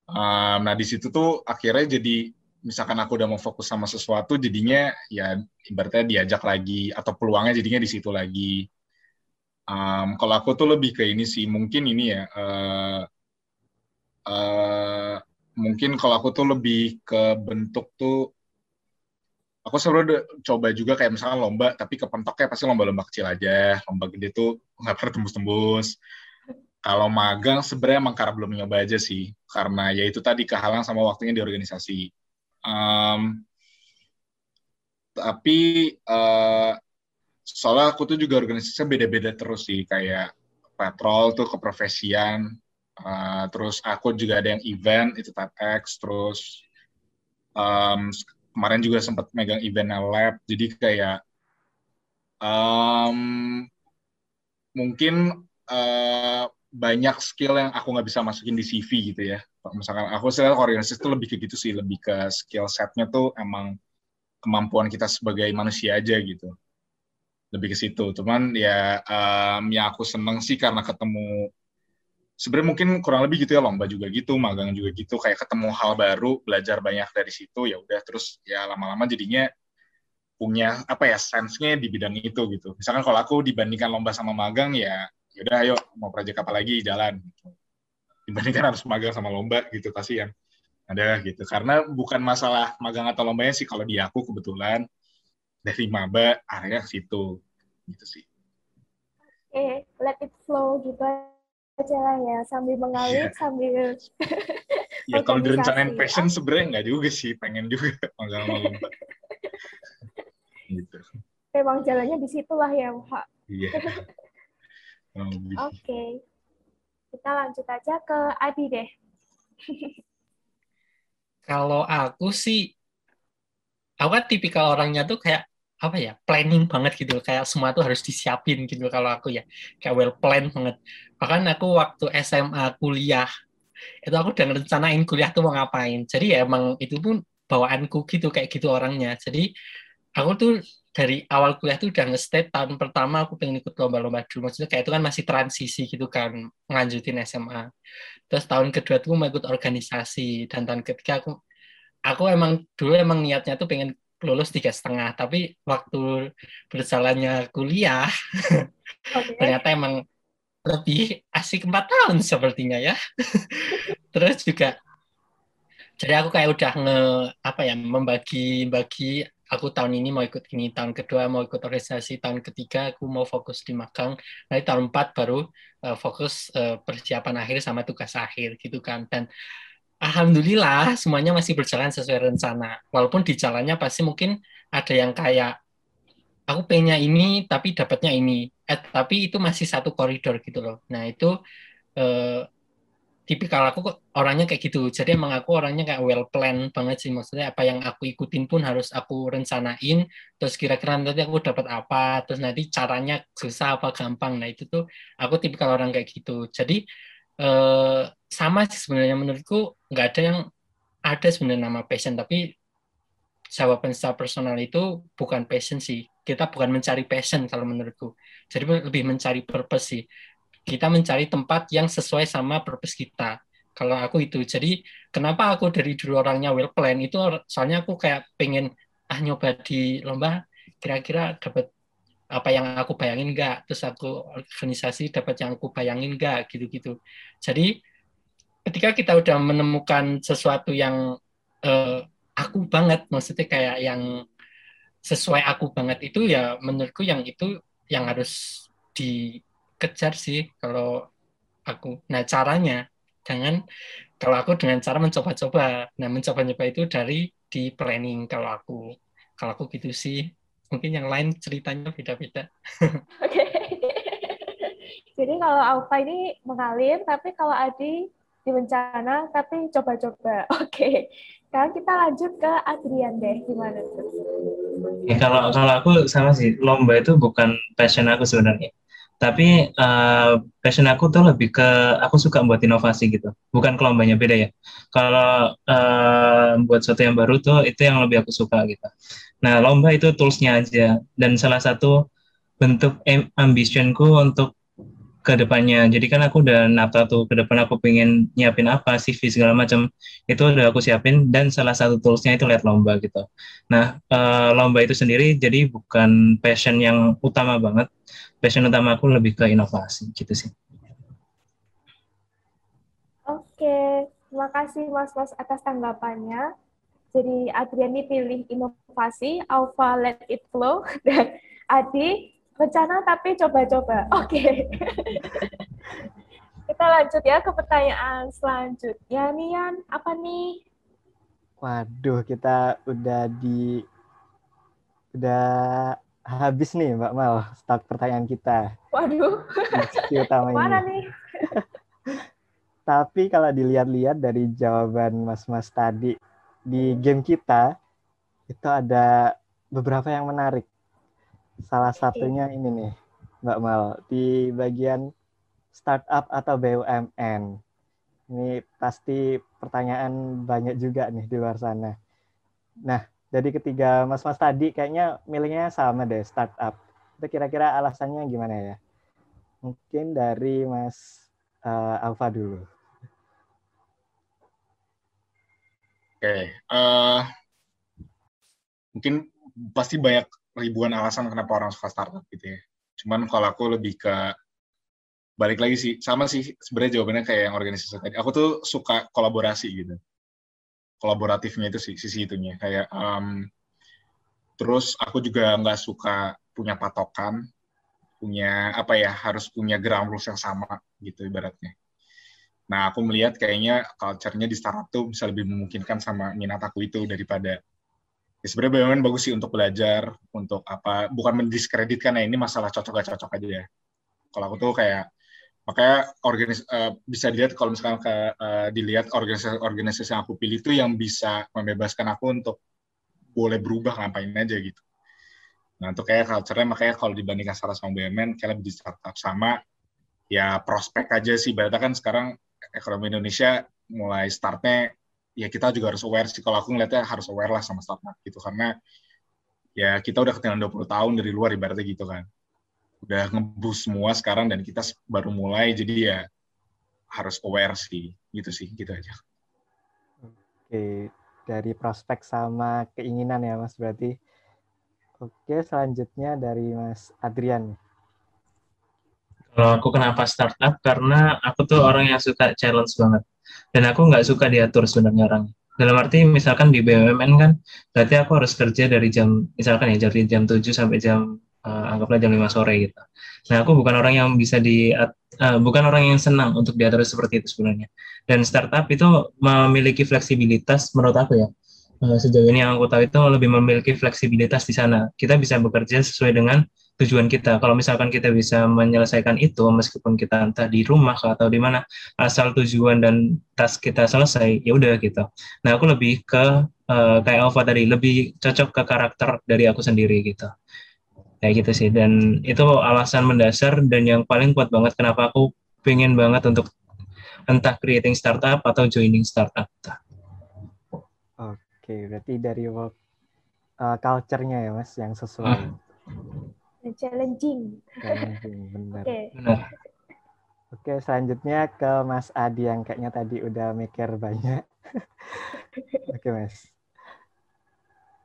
Um, nah di situ tuh akhirnya jadi misalkan aku udah mau fokus sama sesuatu jadinya ya ibaratnya diajak lagi atau peluangnya jadinya di situ lagi um, kalau aku tuh lebih ke ini sih mungkin ini ya uh, uh, mungkin kalau aku tuh lebih ke bentuk tuh aku udah coba juga kayak misalnya lomba tapi kepentoknya pasti lomba-lomba kecil aja. Lomba gede tuh nggak pernah tembus-tembus. Kalau magang sebenarnya emang karena belum nyoba aja sih. Karena ya itu tadi kehalang sama waktunya di organisasi. Um, tapi uh, soalnya aku tuh juga organisasinya beda-beda terus sih. Kayak patrol tuh keprofesian uh, terus aku juga ada yang event itu TEDx terus um, kemarin juga sempat megang event lab jadi kayak um, mungkin uh, banyak skill yang aku nggak bisa masukin di CV gitu ya. Misalkan aku sih organisasi itu lebih ke gitu sih, lebih ke skill setnya tuh emang kemampuan kita sebagai manusia aja gitu. Lebih ke situ. Cuman ya um, yang aku seneng sih karena ketemu sebenarnya mungkin kurang lebih gitu ya lomba juga gitu, magang juga gitu, kayak ketemu hal baru, belajar banyak dari situ ya udah terus ya lama-lama jadinya punya apa ya sense-nya di bidang itu gitu. Misalkan kalau aku dibandingkan lomba sama magang ya yaudah ayo mau proyek apa lagi jalan. Gitu. Dibandingkan harus magang sama lomba gitu kasihan. Ada gitu. Karena bukan masalah magang atau lombanya sih kalau di aku kebetulan dari maba area situ gitu sih. Oke, okay, let it flow gitu aja lah ya sambil mengalir yeah. sambil ya kalau direncanain passion sebenarnya nggak juga sih pengen juga lomba gitu. Memang jalannya di situlah ya, Pak. Iya. Oke. Okay. Kita lanjut aja ke Adi deh. Kalau aku sih, aku kan tipikal orangnya tuh kayak apa ya planning banget gitu kayak semua tuh harus disiapin gitu kalau aku ya. Kayak well plan banget. Bahkan aku waktu SMA kuliah itu aku udah ngerencanain kuliah tuh mau ngapain. Jadi ya emang itu pun bawaanku gitu kayak gitu orangnya. Jadi aku tuh dari awal kuliah tuh udah nge-state tahun pertama aku pengen ikut lomba-lomba dulu. Maksudnya kayak itu kan masih transisi gitu kan ngelanjutin SMA terus tahun kedua tuh mau ikut organisasi. Dan tahun ketiga aku aku emang dulu emang niatnya tuh pengen lulus tiga setengah tapi waktu berjalannya kuliah okay. ternyata emang lebih asik empat tahun sepertinya ya terus juga jadi aku kayak udah nge apa ya membagi bagi aku tahun ini mau ikut ini, tahun kedua mau ikut organisasi, tahun ketiga aku mau fokus di magang, nanti tahun empat baru uh, fokus uh, persiapan akhir sama tugas akhir gitu kan. Dan alhamdulillah semuanya masih berjalan sesuai rencana. Walaupun di jalannya pasti mungkin ada yang kayak aku pengennya ini tapi dapatnya ini, eh, tapi itu masih satu koridor gitu loh. Nah itu uh, tipikal aku kok orangnya kayak gitu. Jadi emang aku orangnya kayak well plan banget sih. Maksudnya apa yang aku ikutin pun harus aku rencanain. Terus kira-kira nanti aku dapat apa. Terus nanti caranya susah apa gampang. Nah itu tuh aku tipikal orang kayak gitu. Jadi eh, sama sih sebenarnya menurutku nggak ada yang ada sebenarnya nama passion. Tapi jawaban secara personal itu bukan passion sih. Kita bukan mencari passion kalau menurutku. Jadi lebih mencari purpose sih kita mencari tempat yang sesuai sama purpose kita. Kalau aku itu, jadi kenapa aku dari dulu orangnya well plan itu soalnya aku kayak pengen ah nyoba di lomba kira-kira dapat apa yang aku bayangin enggak, terus aku organisasi dapat yang aku bayangin enggak gitu-gitu. Jadi ketika kita udah menemukan sesuatu yang uh, aku banget, maksudnya kayak yang sesuai aku banget itu ya menurutku yang itu yang harus di kejar sih kalau aku. Nah caranya jangan kalau aku dengan cara mencoba-coba. Nah mencoba-coba itu dari di planning kalau aku. Kalau aku gitu sih. Mungkin yang lain ceritanya beda-beda. Oke. Jadi kalau Alfa ini mengalir, tapi kalau Adi di bencana, tapi coba-coba. Oke. Sekarang kita lanjut ke Adrian deh. Gimana tuh? Ya, kalau kalau aku sama sih, lomba itu bukan passion aku sebenarnya tapi uh, passion aku tuh lebih ke aku suka buat inovasi gitu bukan kelompoknya beda ya kalau uh, buat sesuatu yang baru tuh itu yang lebih aku suka gitu nah lomba itu toolsnya aja dan salah satu bentuk ambitionku untuk ke depannya. Jadi kan aku udah nafta tuh ke depan aku pengen nyiapin apa, CV segala macam. Itu udah aku siapin dan salah satu toolsnya itu lihat lomba gitu. Nah, uh, lomba itu sendiri jadi bukan passion yang utama banget. Passion utama aku lebih ke inovasi gitu sih. Oke, terima kasih Mas-Mas atas tanggapannya. Jadi Adriani pilih inovasi, Alpha Let It Flow, dan Adi rencana tapi coba-coba. Oke. Okay. Kita lanjut ya ke pertanyaan selanjutnya. Nian, apa nih? Waduh, kita udah di udah habis nih Mbak Mal start pertanyaan kita. Waduh. utama Mana nih? Tapi kalau dilihat-lihat dari jawaban Mas-Mas tadi di game kita itu ada beberapa yang menarik. Salah satunya ini nih, Mbak Mal, di bagian startup atau BUMN. Ini pasti pertanyaan banyak juga nih di luar sana. Nah, dari ketiga mas-mas tadi kayaknya milihnya sama deh, startup. Itu kira-kira alasannya gimana ya? Mungkin dari Mas uh, Alfa dulu. Oke, okay. uh, eh, mungkin pasti banyak ribuan alasan kenapa orang suka startup gitu ya. Cuman kalau aku lebih ke balik lagi sih sama sih sebenarnya jawabannya kayak yang organisasi tadi. Aku tuh suka kolaborasi gitu. Kolaboratifnya itu sih sisi itunya kayak um, terus aku juga nggak suka punya patokan, punya apa ya harus punya ground rules yang sama gitu ibaratnya. Nah, aku melihat kayaknya culture-nya di startup tuh bisa lebih memungkinkan sama minat aku itu daripada ya sebenarnya BUMN bagus sih untuk belajar, untuk apa, bukan mendiskreditkan ya ini masalah cocok gak cocok aja ya. Kalau aku tuh kayak makanya organis uh, bisa dilihat kalau misalkan ke, uh, dilihat organisasi-organisasi yang aku pilih itu yang bisa membebaskan aku untuk boleh berubah ngapain aja gitu. Nah, untuk kayak culture-nya makanya kalau dibandingkan startup sama BUMN, kayak lebih di startup sama ya prospek aja sih. Berarti kan sekarang ekonomi Indonesia mulai startnya ya kita juga harus aware sih. Kalau aku ngeliatnya harus aware lah sama startup gitu. Karena ya kita udah ketinggalan 20 tahun dari luar ibaratnya gitu kan. Udah ngebus semua sekarang dan kita baru mulai jadi ya harus aware sih. Gitu sih gitu aja. Oke dari prospek sama keinginan ya mas berarti. Oke selanjutnya dari mas Adrian kalau aku kenapa startup karena aku tuh orang yang suka challenge banget dan aku nggak suka diatur sebenarnya orang dalam arti misalkan di BUMN kan berarti aku harus kerja dari jam misalkan ya dari jam 7 sampai jam uh, anggaplah jam 5 sore gitu. Nah, aku bukan orang yang bisa di uh, bukan orang yang senang untuk diatur seperti itu sebenarnya. Dan startup itu memiliki fleksibilitas menurut aku ya. Uh, sejauh ini yang aku tahu itu lebih memiliki fleksibilitas di sana. Kita bisa bekerja sesuai dengan tujuan kita. Kalau misalkan kita bisa menyelesaikan itu, meskipun kita entah di rumah atau di mana, asal tujuan dan tas kita selesai, ya udah gitu. Nah, aku lebih ke uh, kayak Alfa tadi, lebih cocok ke karakter dari aku sendiri gitu. Kayak gitu sih. Dan itu alasan mendasar dan yang paling kuat banget kenapa aku pengen banget untuk entah creating startup atau joining startup. Oke, berarti dari work uh, culture-nya ya Mas yang sesuai. Hmm challenging. Challenging, benar. Oke. Okay. Oke, selanjutnya ke Mas Adi yang kayaknya tadi udah mikir banyak. Oke, Mas.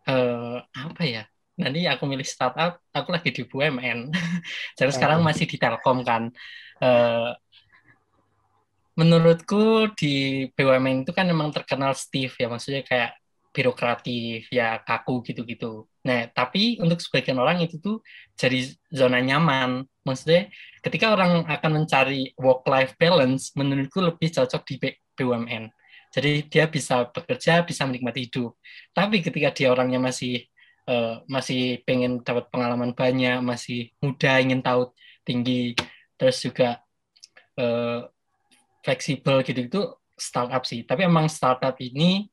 Uh, apa ya? Nanti aku milih startup, aku lagi di BUMN. Jadi oh. sekarang masih di Telkom kan. Uh, menurutku di BUMN itu kan memang terkenal Steve ya, maksudnya kayak birokratif, ya kaku gitu-gitu. Nah, tapi untuk sebagian orang itu tuh jadi zona nyaman. Maksudnya ketika orang akan mencari work-life balance, menurutku lebih cocok di BUMN. Jadi dia bisa bekerja, bisa menikmati hidup. Tapi ketika dia orangnya masih uh, masih pengen dapat pengalaman banyak, masih muda, ingin tahu tinggi, terus juga uh, fleksibel gitu-gitu, startup sih. Tapi emang startup ini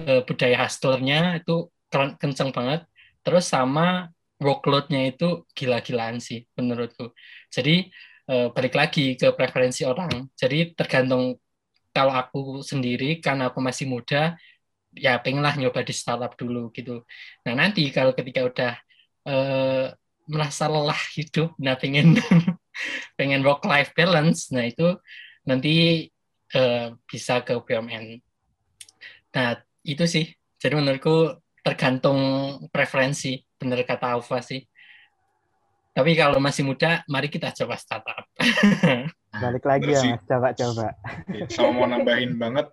uh, budaya hustlernya itu kenceng banget. Terus sama workload-nya itu gila-gilaan sih menurutku. Jadi uh, balik lagi ke preferensi orang. Jadi tergantung kalau aku sendiri karena aku masih muda ya pengenlah nyoba di startup dulu gitu. Nah nanti kalau ketika udah uh, merasa lelah hidup, nah pengen pengen work life balance, nah itu nanti uh, bisa ke BUMN. Nah itu sih. Jadi menurutku tergantung preferensi, benar kata Alfa sih. Tapi kalau masih muda, mari kita coba startup. Balik lagi ya, Mas. Coba-coba. Sama mau nambahin banget,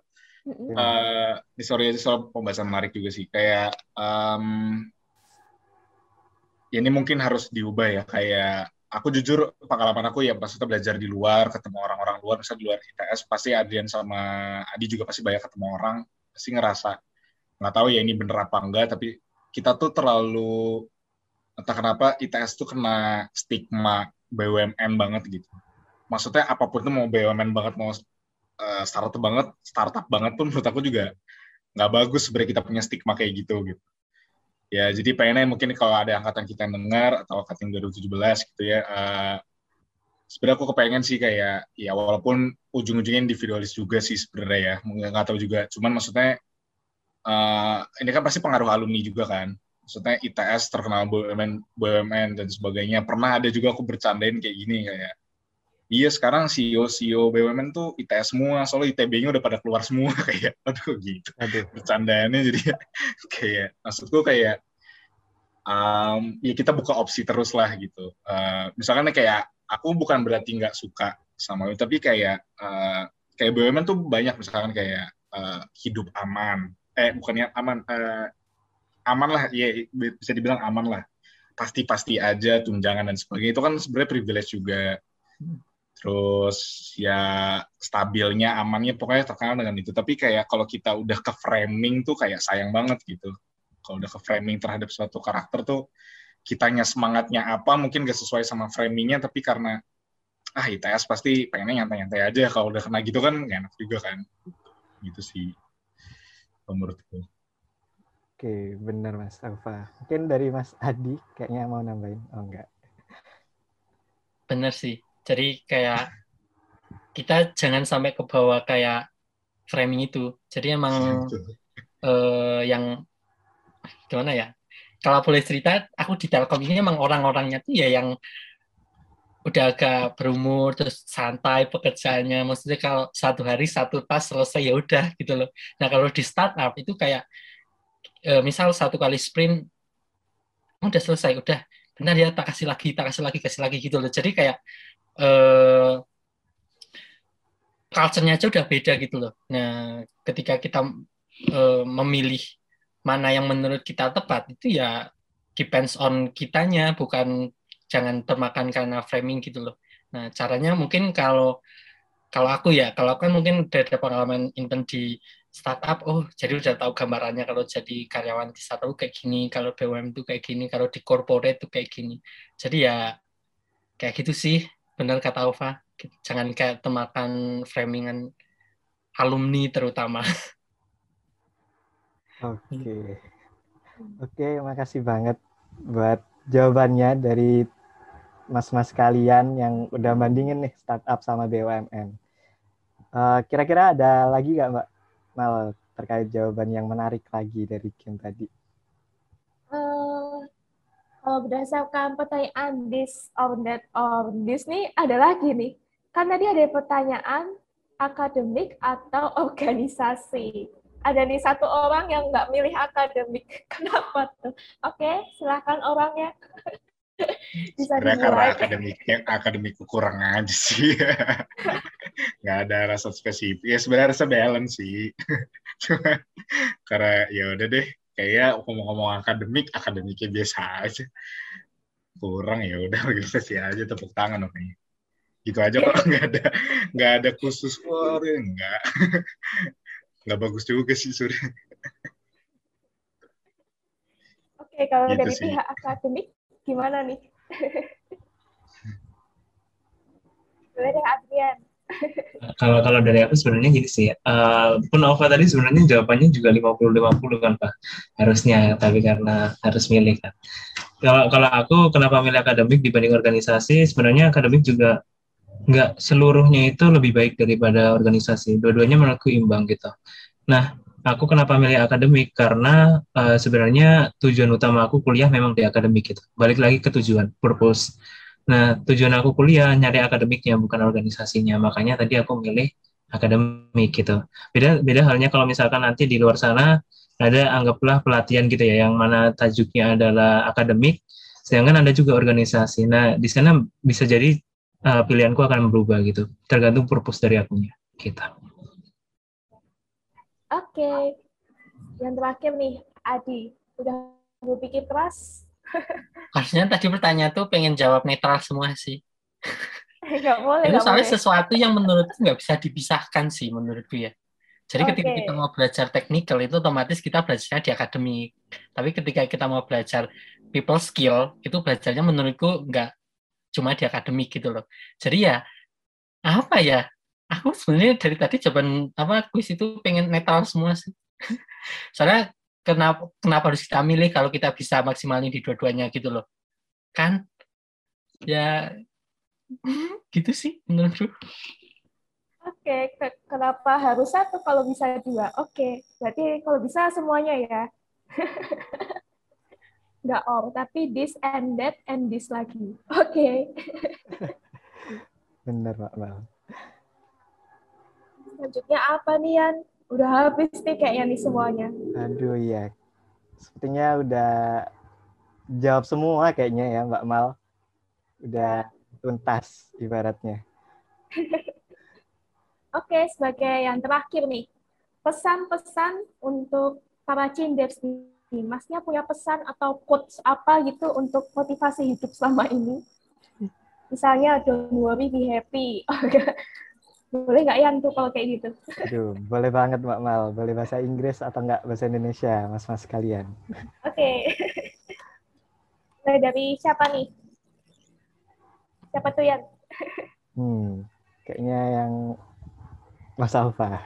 uh, sorry aja soal pembahasan menarik juga sih. Kayak, um, ya ini mungkin harus diubah ya. Kayak, aku jujur pengalaman aku ya pas kita belajar di luar, ketemu orang-orang luar, misalnya di luar ITS, pasti Adrian sama Adi juga pasti banyak ketemu orang, pasti ngerasa nggak tahu ya ini bener apa enggak tapi kita tuh terlalu entah kenapa ITS tuh kena stigma BUMN banget gitu. Maksudnya apa pun tuh mau BUMN banget mau uh, startup banget startup banget pun menurut aku juga nggak bagus sebenarnya kita punya stigma kayak gitu gitu. Ya jadi pengennya mungkin kalau ada angkatan kita yang dengar atau angkatan 2017 gitu ya uh, sebenarnya aku kepengen sih kayak ya walaupun ujung-ujungnya individualis juga sih sebenarnya ya nggak tahu juga. Cuman maksudnya uh, ini kan pasti pengaruh alumni juga kan. Maksudnya ITS terkenal BUMN, BUMN dan sebagainya. Pernah ada juga aku bercandain kayak gini kayak, iya sekarang CEO CEO BUMN tuh ITS semua, soalnya ITB-nya udah pada keluar semua kayak, aduh gitu. Aduh. Bercandaannya jadi kayak maksudku kayak um, ya kita buka opsi terus lah gitu. Uh, misalkan kayak aku bukan berarti nggak suka sama itu, tapi kayak uh, kayak BUMN tuh banyak misalkan kayak uh, hidup aman, eh bukannya aman, uh, aman lah, ya bisa dibilang aman lah. Pasti-pasti aja tunjangan dan sebagainya itu kan sebenarnya privilege juga. Terus ya stabilnya, amannya pokoknya terkenal dengan itu. Tapi kayak kalau kita udah ke framing tuh kayak sayang banget gitu kalau udah ke framing terhadap suatu karakter tuh kitanya semangatnya apa mungkin gak sesuai sama framingnya tapi karena ah ITS pasti pengennya nyantai-nyantai aja kalau udah kena gitu kan gak enak juga kan gitu sih menurutku. Oke benar mas Alfa. Mungkin dari mas Adi kayaknya mau nambahin. Oh enggak. Bener sih. Jadi kayak kita jangan sampai ke bawah kayak framing itu. Jadi emang uh, yang gimana ya? Kalau boleh cerita aku di Telkom ini emang orang-orangnya tuh ya yang udah agak berumur terus santai pekerjaannya. Maksudnya kalau satu hari satu tas selesai ya udah gitu loh. Nah kalau di startup itu kayak e, misal satu kali sprint udah selesai udah. Benar ya tak kasih lagi tak kasih lagi kasih lagi gitu loh. Jadi kayak eh culture-nya aja udah beda gitu loh. Nah ketika kita e, memilih mana yang menurut kita tepat itu ya depends on kitanya bukan jangan termakan karena framing gitu loh. Nah caranya mungkin kalau kalau aku ya kalau kan mungkin ada pengalaman intern di startup oh jadi udah tahu gambarannya kalau jadi karyawan di startup kayak gini kalau BUMN itu kayak gini kalau di corporate itu kayak gini. Jadi ya kayak gitu sih. Benar kata Ova jangan kayak temakan framingan alumni terutama. Oke. Oke, makasih banget buat jawabannya dari mas-mas kalian yang udah bandingin nih startup sama BUMN. Uh, kira-kira ada lagi nggak Mbak Mal terkait jawaban yang menarik lagi dari Kim tadi? Uh, kalau berdasarkan pertanyaan this or that or this nih ada lagi nih. Kan tadi ada pertanyaan akademik atau organisasi ada nih satu orang yang nggak milih akademik. Kenapa tuh? Oke, silahkan orangnya. Bisa karena akademiknya akademik kurang aja sih. nggak ada rasa spesifik. Ya sebenarnya rasa balance sih. Cuma karena ya udah deh, kayak ngomong-ngomong akademik, akademiknya biasa aja. Kurang ya udah organisasi aja tepuk tangan oke. Gitu aja kok nggak ada nggak ada khusus wah enggak nggak bagus juga sih Suri. Oke, kalau gitu dari sih. pihak akademik gimana nih? Boleh deh Adrian. kalau kalau dari aku sebenarnya gini sih, uh, pun Ova tadi sebenarnya jawabannya juga 50-50 kan Pak, harusnya, tapi karena harus milih kan. Kalau kalau aku kenapa milih akademik dibanding organisasi, sebenarnya akademik juga nggak seluruhnya itu lebih baik daripada organisasi. Dua-duanya menurutku imbang gitu. Nah, aku kenapa milih akademik? Karena uh, sebenarnya tujuan utama aku kuliah memang di akademik gitu. Balik lagi ke tujuan, purpose. Nah, tujuan aku kuliah nyari akademiknya bukan organisasinya. Makanya tadi aku milih akademik gitu. Beda beda halnya kalau misalkan nanti di luar sana ada anggaplah pelatihan gitu ya yang mana tajuknya adalah akademik, sedangkan ada juga organisasi. Nah, di sana bisa jadi uh, pilihanku akan berubah gitu, tergantung purpose dari akunya. Gitu. Oke, yang terakhir nih, Adi, udah berpikir keras? Harusnya tadi pertanyaan tuh pengen jawab netral semua sih. Gak boleh, Itu soalnya boleh. sesuatu yang menurutku nggak bisa dipisahkan sih menurutku ya. Jadi okay. ketika kita mau belajar teknikal itu otomatis kita belajarnya di akademik. Tapi ketika kita mau belajar people skill itu belajarnya menurutku nggak cuma di akademik gitu loh. Jadi ya apa ya aku sebenarnya dari tadi jawaban apa kuis itu pengen netral semua sih. Soalnya kenapa kenapa harus kita milih kalau kita bisa maksimalin di dua-duanya gitu loh. Kan ya gitu sih menurutku. Oke, okay. kenapa harus satu kalau bisa dua? Oke, okay. berarti kalau bisa semuanya ya. Nggak all, tapi this and that and this lagi. Oke. Okay. Benar, Pak Mal selanjutnya apa nih Yan? Udah habis nih kayaknya nih semuanya. Aduh iya. Sepertinya udah jawab semua kayaknya ya Mbak Mal. Udah tuntas ibaratnya. Oke, sebagai yang terakhir nih, pesan-pesan untuk para cinders nih. Masnya punya pesan atau quotes apa gitu untuk motivasi hidup selama ini? Misalnya, don't worry, be happy. boleh nggak ya untuk kalau kayak gitu? Aduh, boleh banget Mbak Mal. Boleh bahasa Inggris atau nggak bahasa Indonesia, mas-mas kalian. Oke. Okay. Mulai dari siapa nih? Siapa tuh yang? Hmm, kayaknya yang Mas Alfa.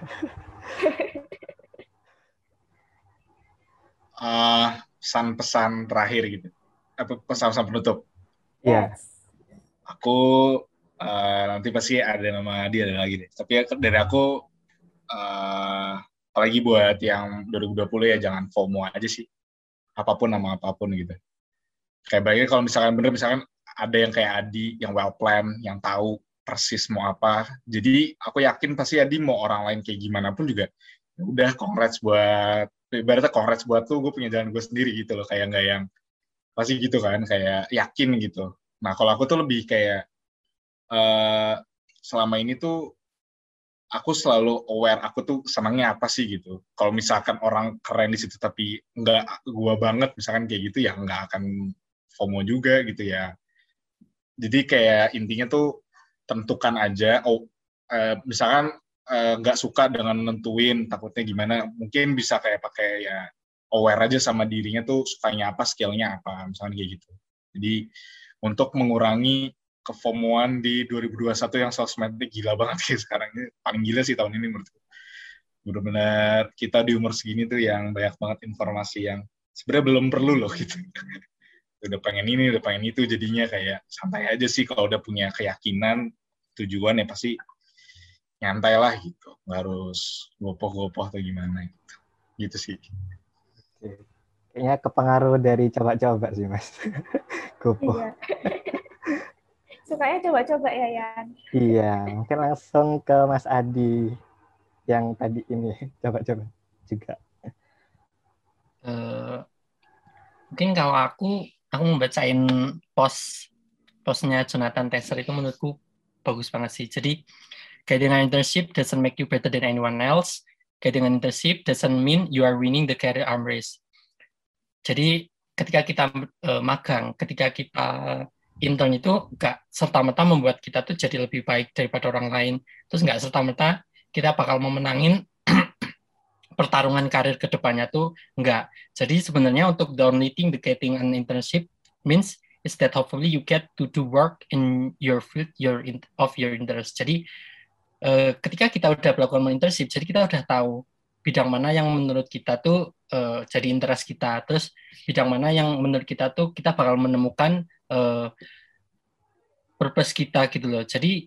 uh, pesan-pesan terakhir gitu. Apa pesan-pesan penutup? Iya. Yes. Aku uh, nanti pasti ada nama dia ada lagi deh. Tapi dari aku uh, apalagi buat yang 2020 ya jangan FOMO aja sih. Apa pun nama apa pun gitu. Kayak baiknya kalau misalkan bener misalkan ada yang kayak Adi yang well plan, yang tahu persis mau apa. Jadi aku yakin pasti Adi mau orang lain kayak gimana pun juga ya udah congrats buat ibaratnya congrats buat tuh gue punya jalan gue sendiri gitu loh kayak nggak yang pasti gitu kan kayak yakin gitu. Nah kalau aku tuh lebih kayak uh, selama ini tuh aku selalu aware aku tuh senangnya apa sih gitu. Kalau misalkan orang keren di situ tapi nggak gua banget misalkan kayak gitu ya nggak akan FOMO juga gitu ya. Jadi kayak intinya tuh tentukan aja. Oh, eh, misalkan eh, nggak eh, suka dengan nentuin takutnya gimana, mungkin bisa kayak pakai ya aware aja sama dirinya tuh sukanya apa, skillnya apa, misalnya kayak gitu. Jadi untuk mengurangi kefomoan di 2021 yang sosmed ini gila banget sih sekarang. Ini paling gila sih tahun ini menurutku benar-benar kita di umur segini tuh yang banyak banget informasi yang sebenarnya belum perlu loh gitu. Udah pengen ini udah pengen itu jadinya kayak santai aja sih kalau udah punya keyakinan tujuan ya pasti nyantai lah gitu. Nggak harus gopoh-gopoh atau gimana gitu. Gitu sih. Kayaknya kepengaruh dari coba-coba sih mas. Gopoh. Iya. sukanya coba-coba ya Yan iya mungkin langsung ke Mas Adi yang tadi ini coba-coba juga uh, mungkin kalau aku aku membacain post postnya Jonathan Tesser itu menurutku bagus banget sih. Jadi kayak dengan internship doesn't make you better than anyone else. Kayak dengan internship doesn't mean you are winning the career arm race. Jadi ketika kita uh, magang, ketika kita intern itu nggak serta-merta membuat kita tuh jadi lebih baik daripada orang lain. Terus nggak serta-merta kita bakal memenangin pertarungan karir ke depannya tuh enggak. Jadi sebenarnya untuk thing the getting an internship means is that hopefully you get to do work in your field your in, of your interest. Jadi uh, ketika kita udah melakukan internship, jadi kita udah tahu bidang mana yang menurut kita tuh uh, jadi interest kita. Terus bidang mana yang menurut kita tuh kita bakal menemukan uh, purpose kita gitu loh. Jadi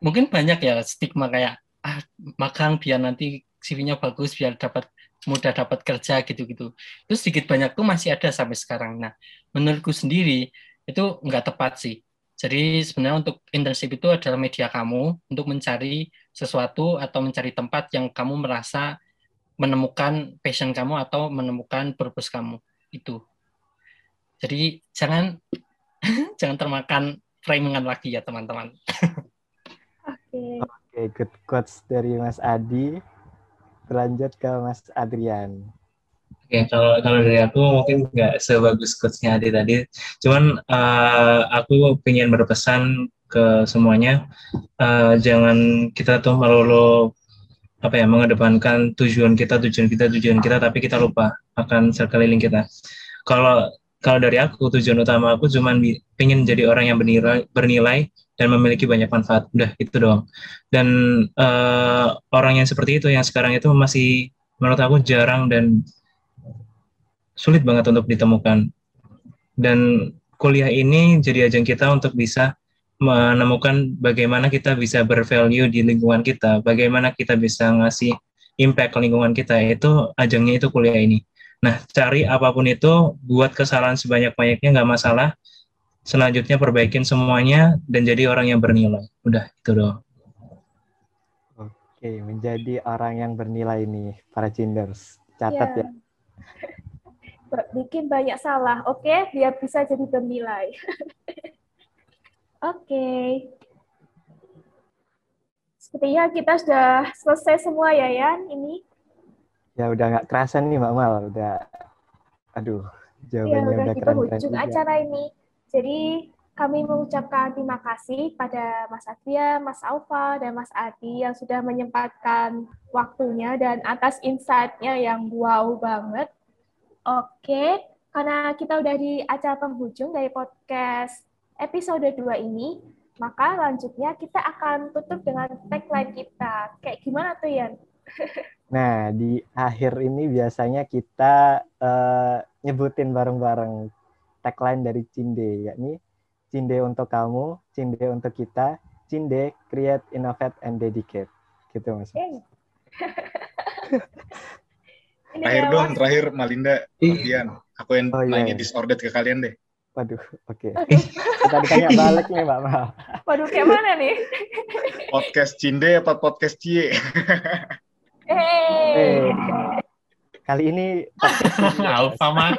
mungkin banyak ya stigma kayak ah magang biar nanti CV-nya bagus biar dapat mudah dapat kerja gitu-gitu. Itu sedikit banyak tuh masih ada sampai sekarang. Nah, menurutku sendiri itu nggak tepat sih. Jadi sebenarnya untuk internship itu adalah media kamu untuk mencari sesuatu atau mencari tempat yang kamu merasa menemukan passion kamu atau menemukan purpose kamu itu. Jadi jangan jangan termakan framingan lagi ya teman-teman. Oke. Okay. Oke, okay, good quotes dari Mas Adi berlanjut ke Mas Adrian. Oke, okay, kalau kalau dari aku mungkin nggak sebagus coachnya Adi tadi. Cuman uh, aku ingin berpesan ke semuanya, uh, jangan kita tuh melulu apa ya mengedepankan tujuan kita, tujuan kita, tujuan kita, tapi kita lupa akan sekeliling kita. Kalau kalau dari aku tujuan utama aku cuma ingin jadi orang yang bernilai, bernilai dan memiliki banyak manfaat. Udah itu doang. Dan uh, orang yang seperti itu yang sekarang itu masih menurut aku jarang dan sulit banget untuk ditemukan. Dan kuliah ini jadi ajang kita untuk bisa menemukan bagaimana kita bisa bervalue di lingkungan kita, bagaimana kita bisa ngasih impact ke lingkungan kita. Itu ajangnya itu kuliah ini. Nah, cari apa pun itu, buat kesalahan sebanyak-banyaknya nggak masalah. Selanjutnya perbaikin semuanya dan jadi orang yang bernilai. Udah, itu doang. Oke, menjadi orang yang bernilai nih, para cinders. Catat yeah. ya. bikin banyak salah, oke? Okay? Biar bisa jadi bernilai. oke. Okay. Sepertinya kita sudah selesai semua ya, Yan, ini. Ya udah nggak kerasa nih Mbak Mal, udah aduh jawabannya ya, udah, udah di keren penghujung acara ini. Jadi kami mengucapkan terima kasih pada Mas Adria, Mas Alfa, dan Mas Adi yang sudah menyempatkan waktunya dan atas insight-nya yang wow banget. Oke, karena kita udah di acara penghujung dari podcast episode 2 ini, maka lanjutnya kita akan tutup dengan tagline kita. Kayak gimana tuh, Yan? Nah, di akhir ini biasanya kita uh, nyebutin bareng-bareng tagline dari Cinde, yakni Cinde untuk kamu, Cinde untuk kita, Cinde create, innovate, and dedicate. Gitu mas. terakhir dong, terakhir Malinda, kalian. Aku yang oh, iya, nanya iya. disordered ke kalian deh. Waduh, oke. Okay. Kita ditanya balik nih Mbak Mal. Waduh, kayak mana nih? podcast Cinde apa podcast Cie? Hey. hey. Kali ini Alfa mah.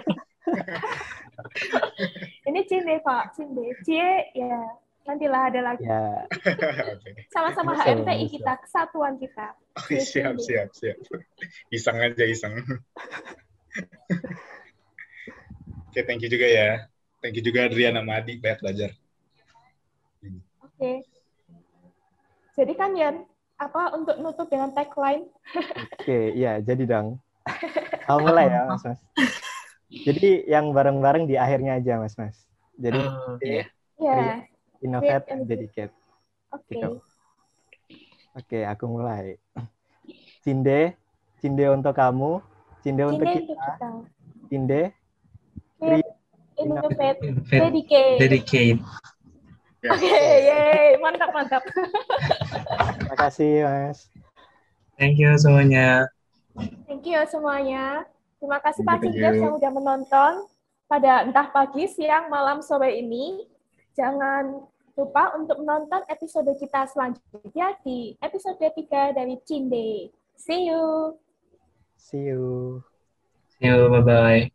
Ini Cinde, Pak. Cinde. Cie, ya. Nantilah ada lagi. Ya. Sama-sama HMTI kita, kesatuan kita. Oh, siap, siap, siap. Iseng aja, iseng. Oke, okay, thank you juga ya. Thank you juga Adriana sama Adi, banyak belajar. Oke. Okay. Jadi kan Yan, apa untuk nutup dengan tagline? Oke, okay, iya, jadi dong. Mau mulai ya, Mas Mas. Jadi yang bareng-bareng di akhirnya aja, Mas Mas. Jadi uh, yeah. yeah. innovate and dedicate. Oke. Okay. Gitu. Oke, aku mulai. Cinde, Cinde untuk kamu, Cinde, Cinde untuk kita. kita. Cinde, create, innovate, dedicate. Dedicate. Oke, okay, mantap mantap. Terima kasih, Mas. Thank you semuanya. Thank you semuanya. Terima kasih Pak Cindas yang sudah menonton pada entah pagi, siang, malam, sore ini. Jangan lupa untuk menonton episode kita selanjutnya di episode 3 dari Cinde. See you. See you. See you. Bye-bye.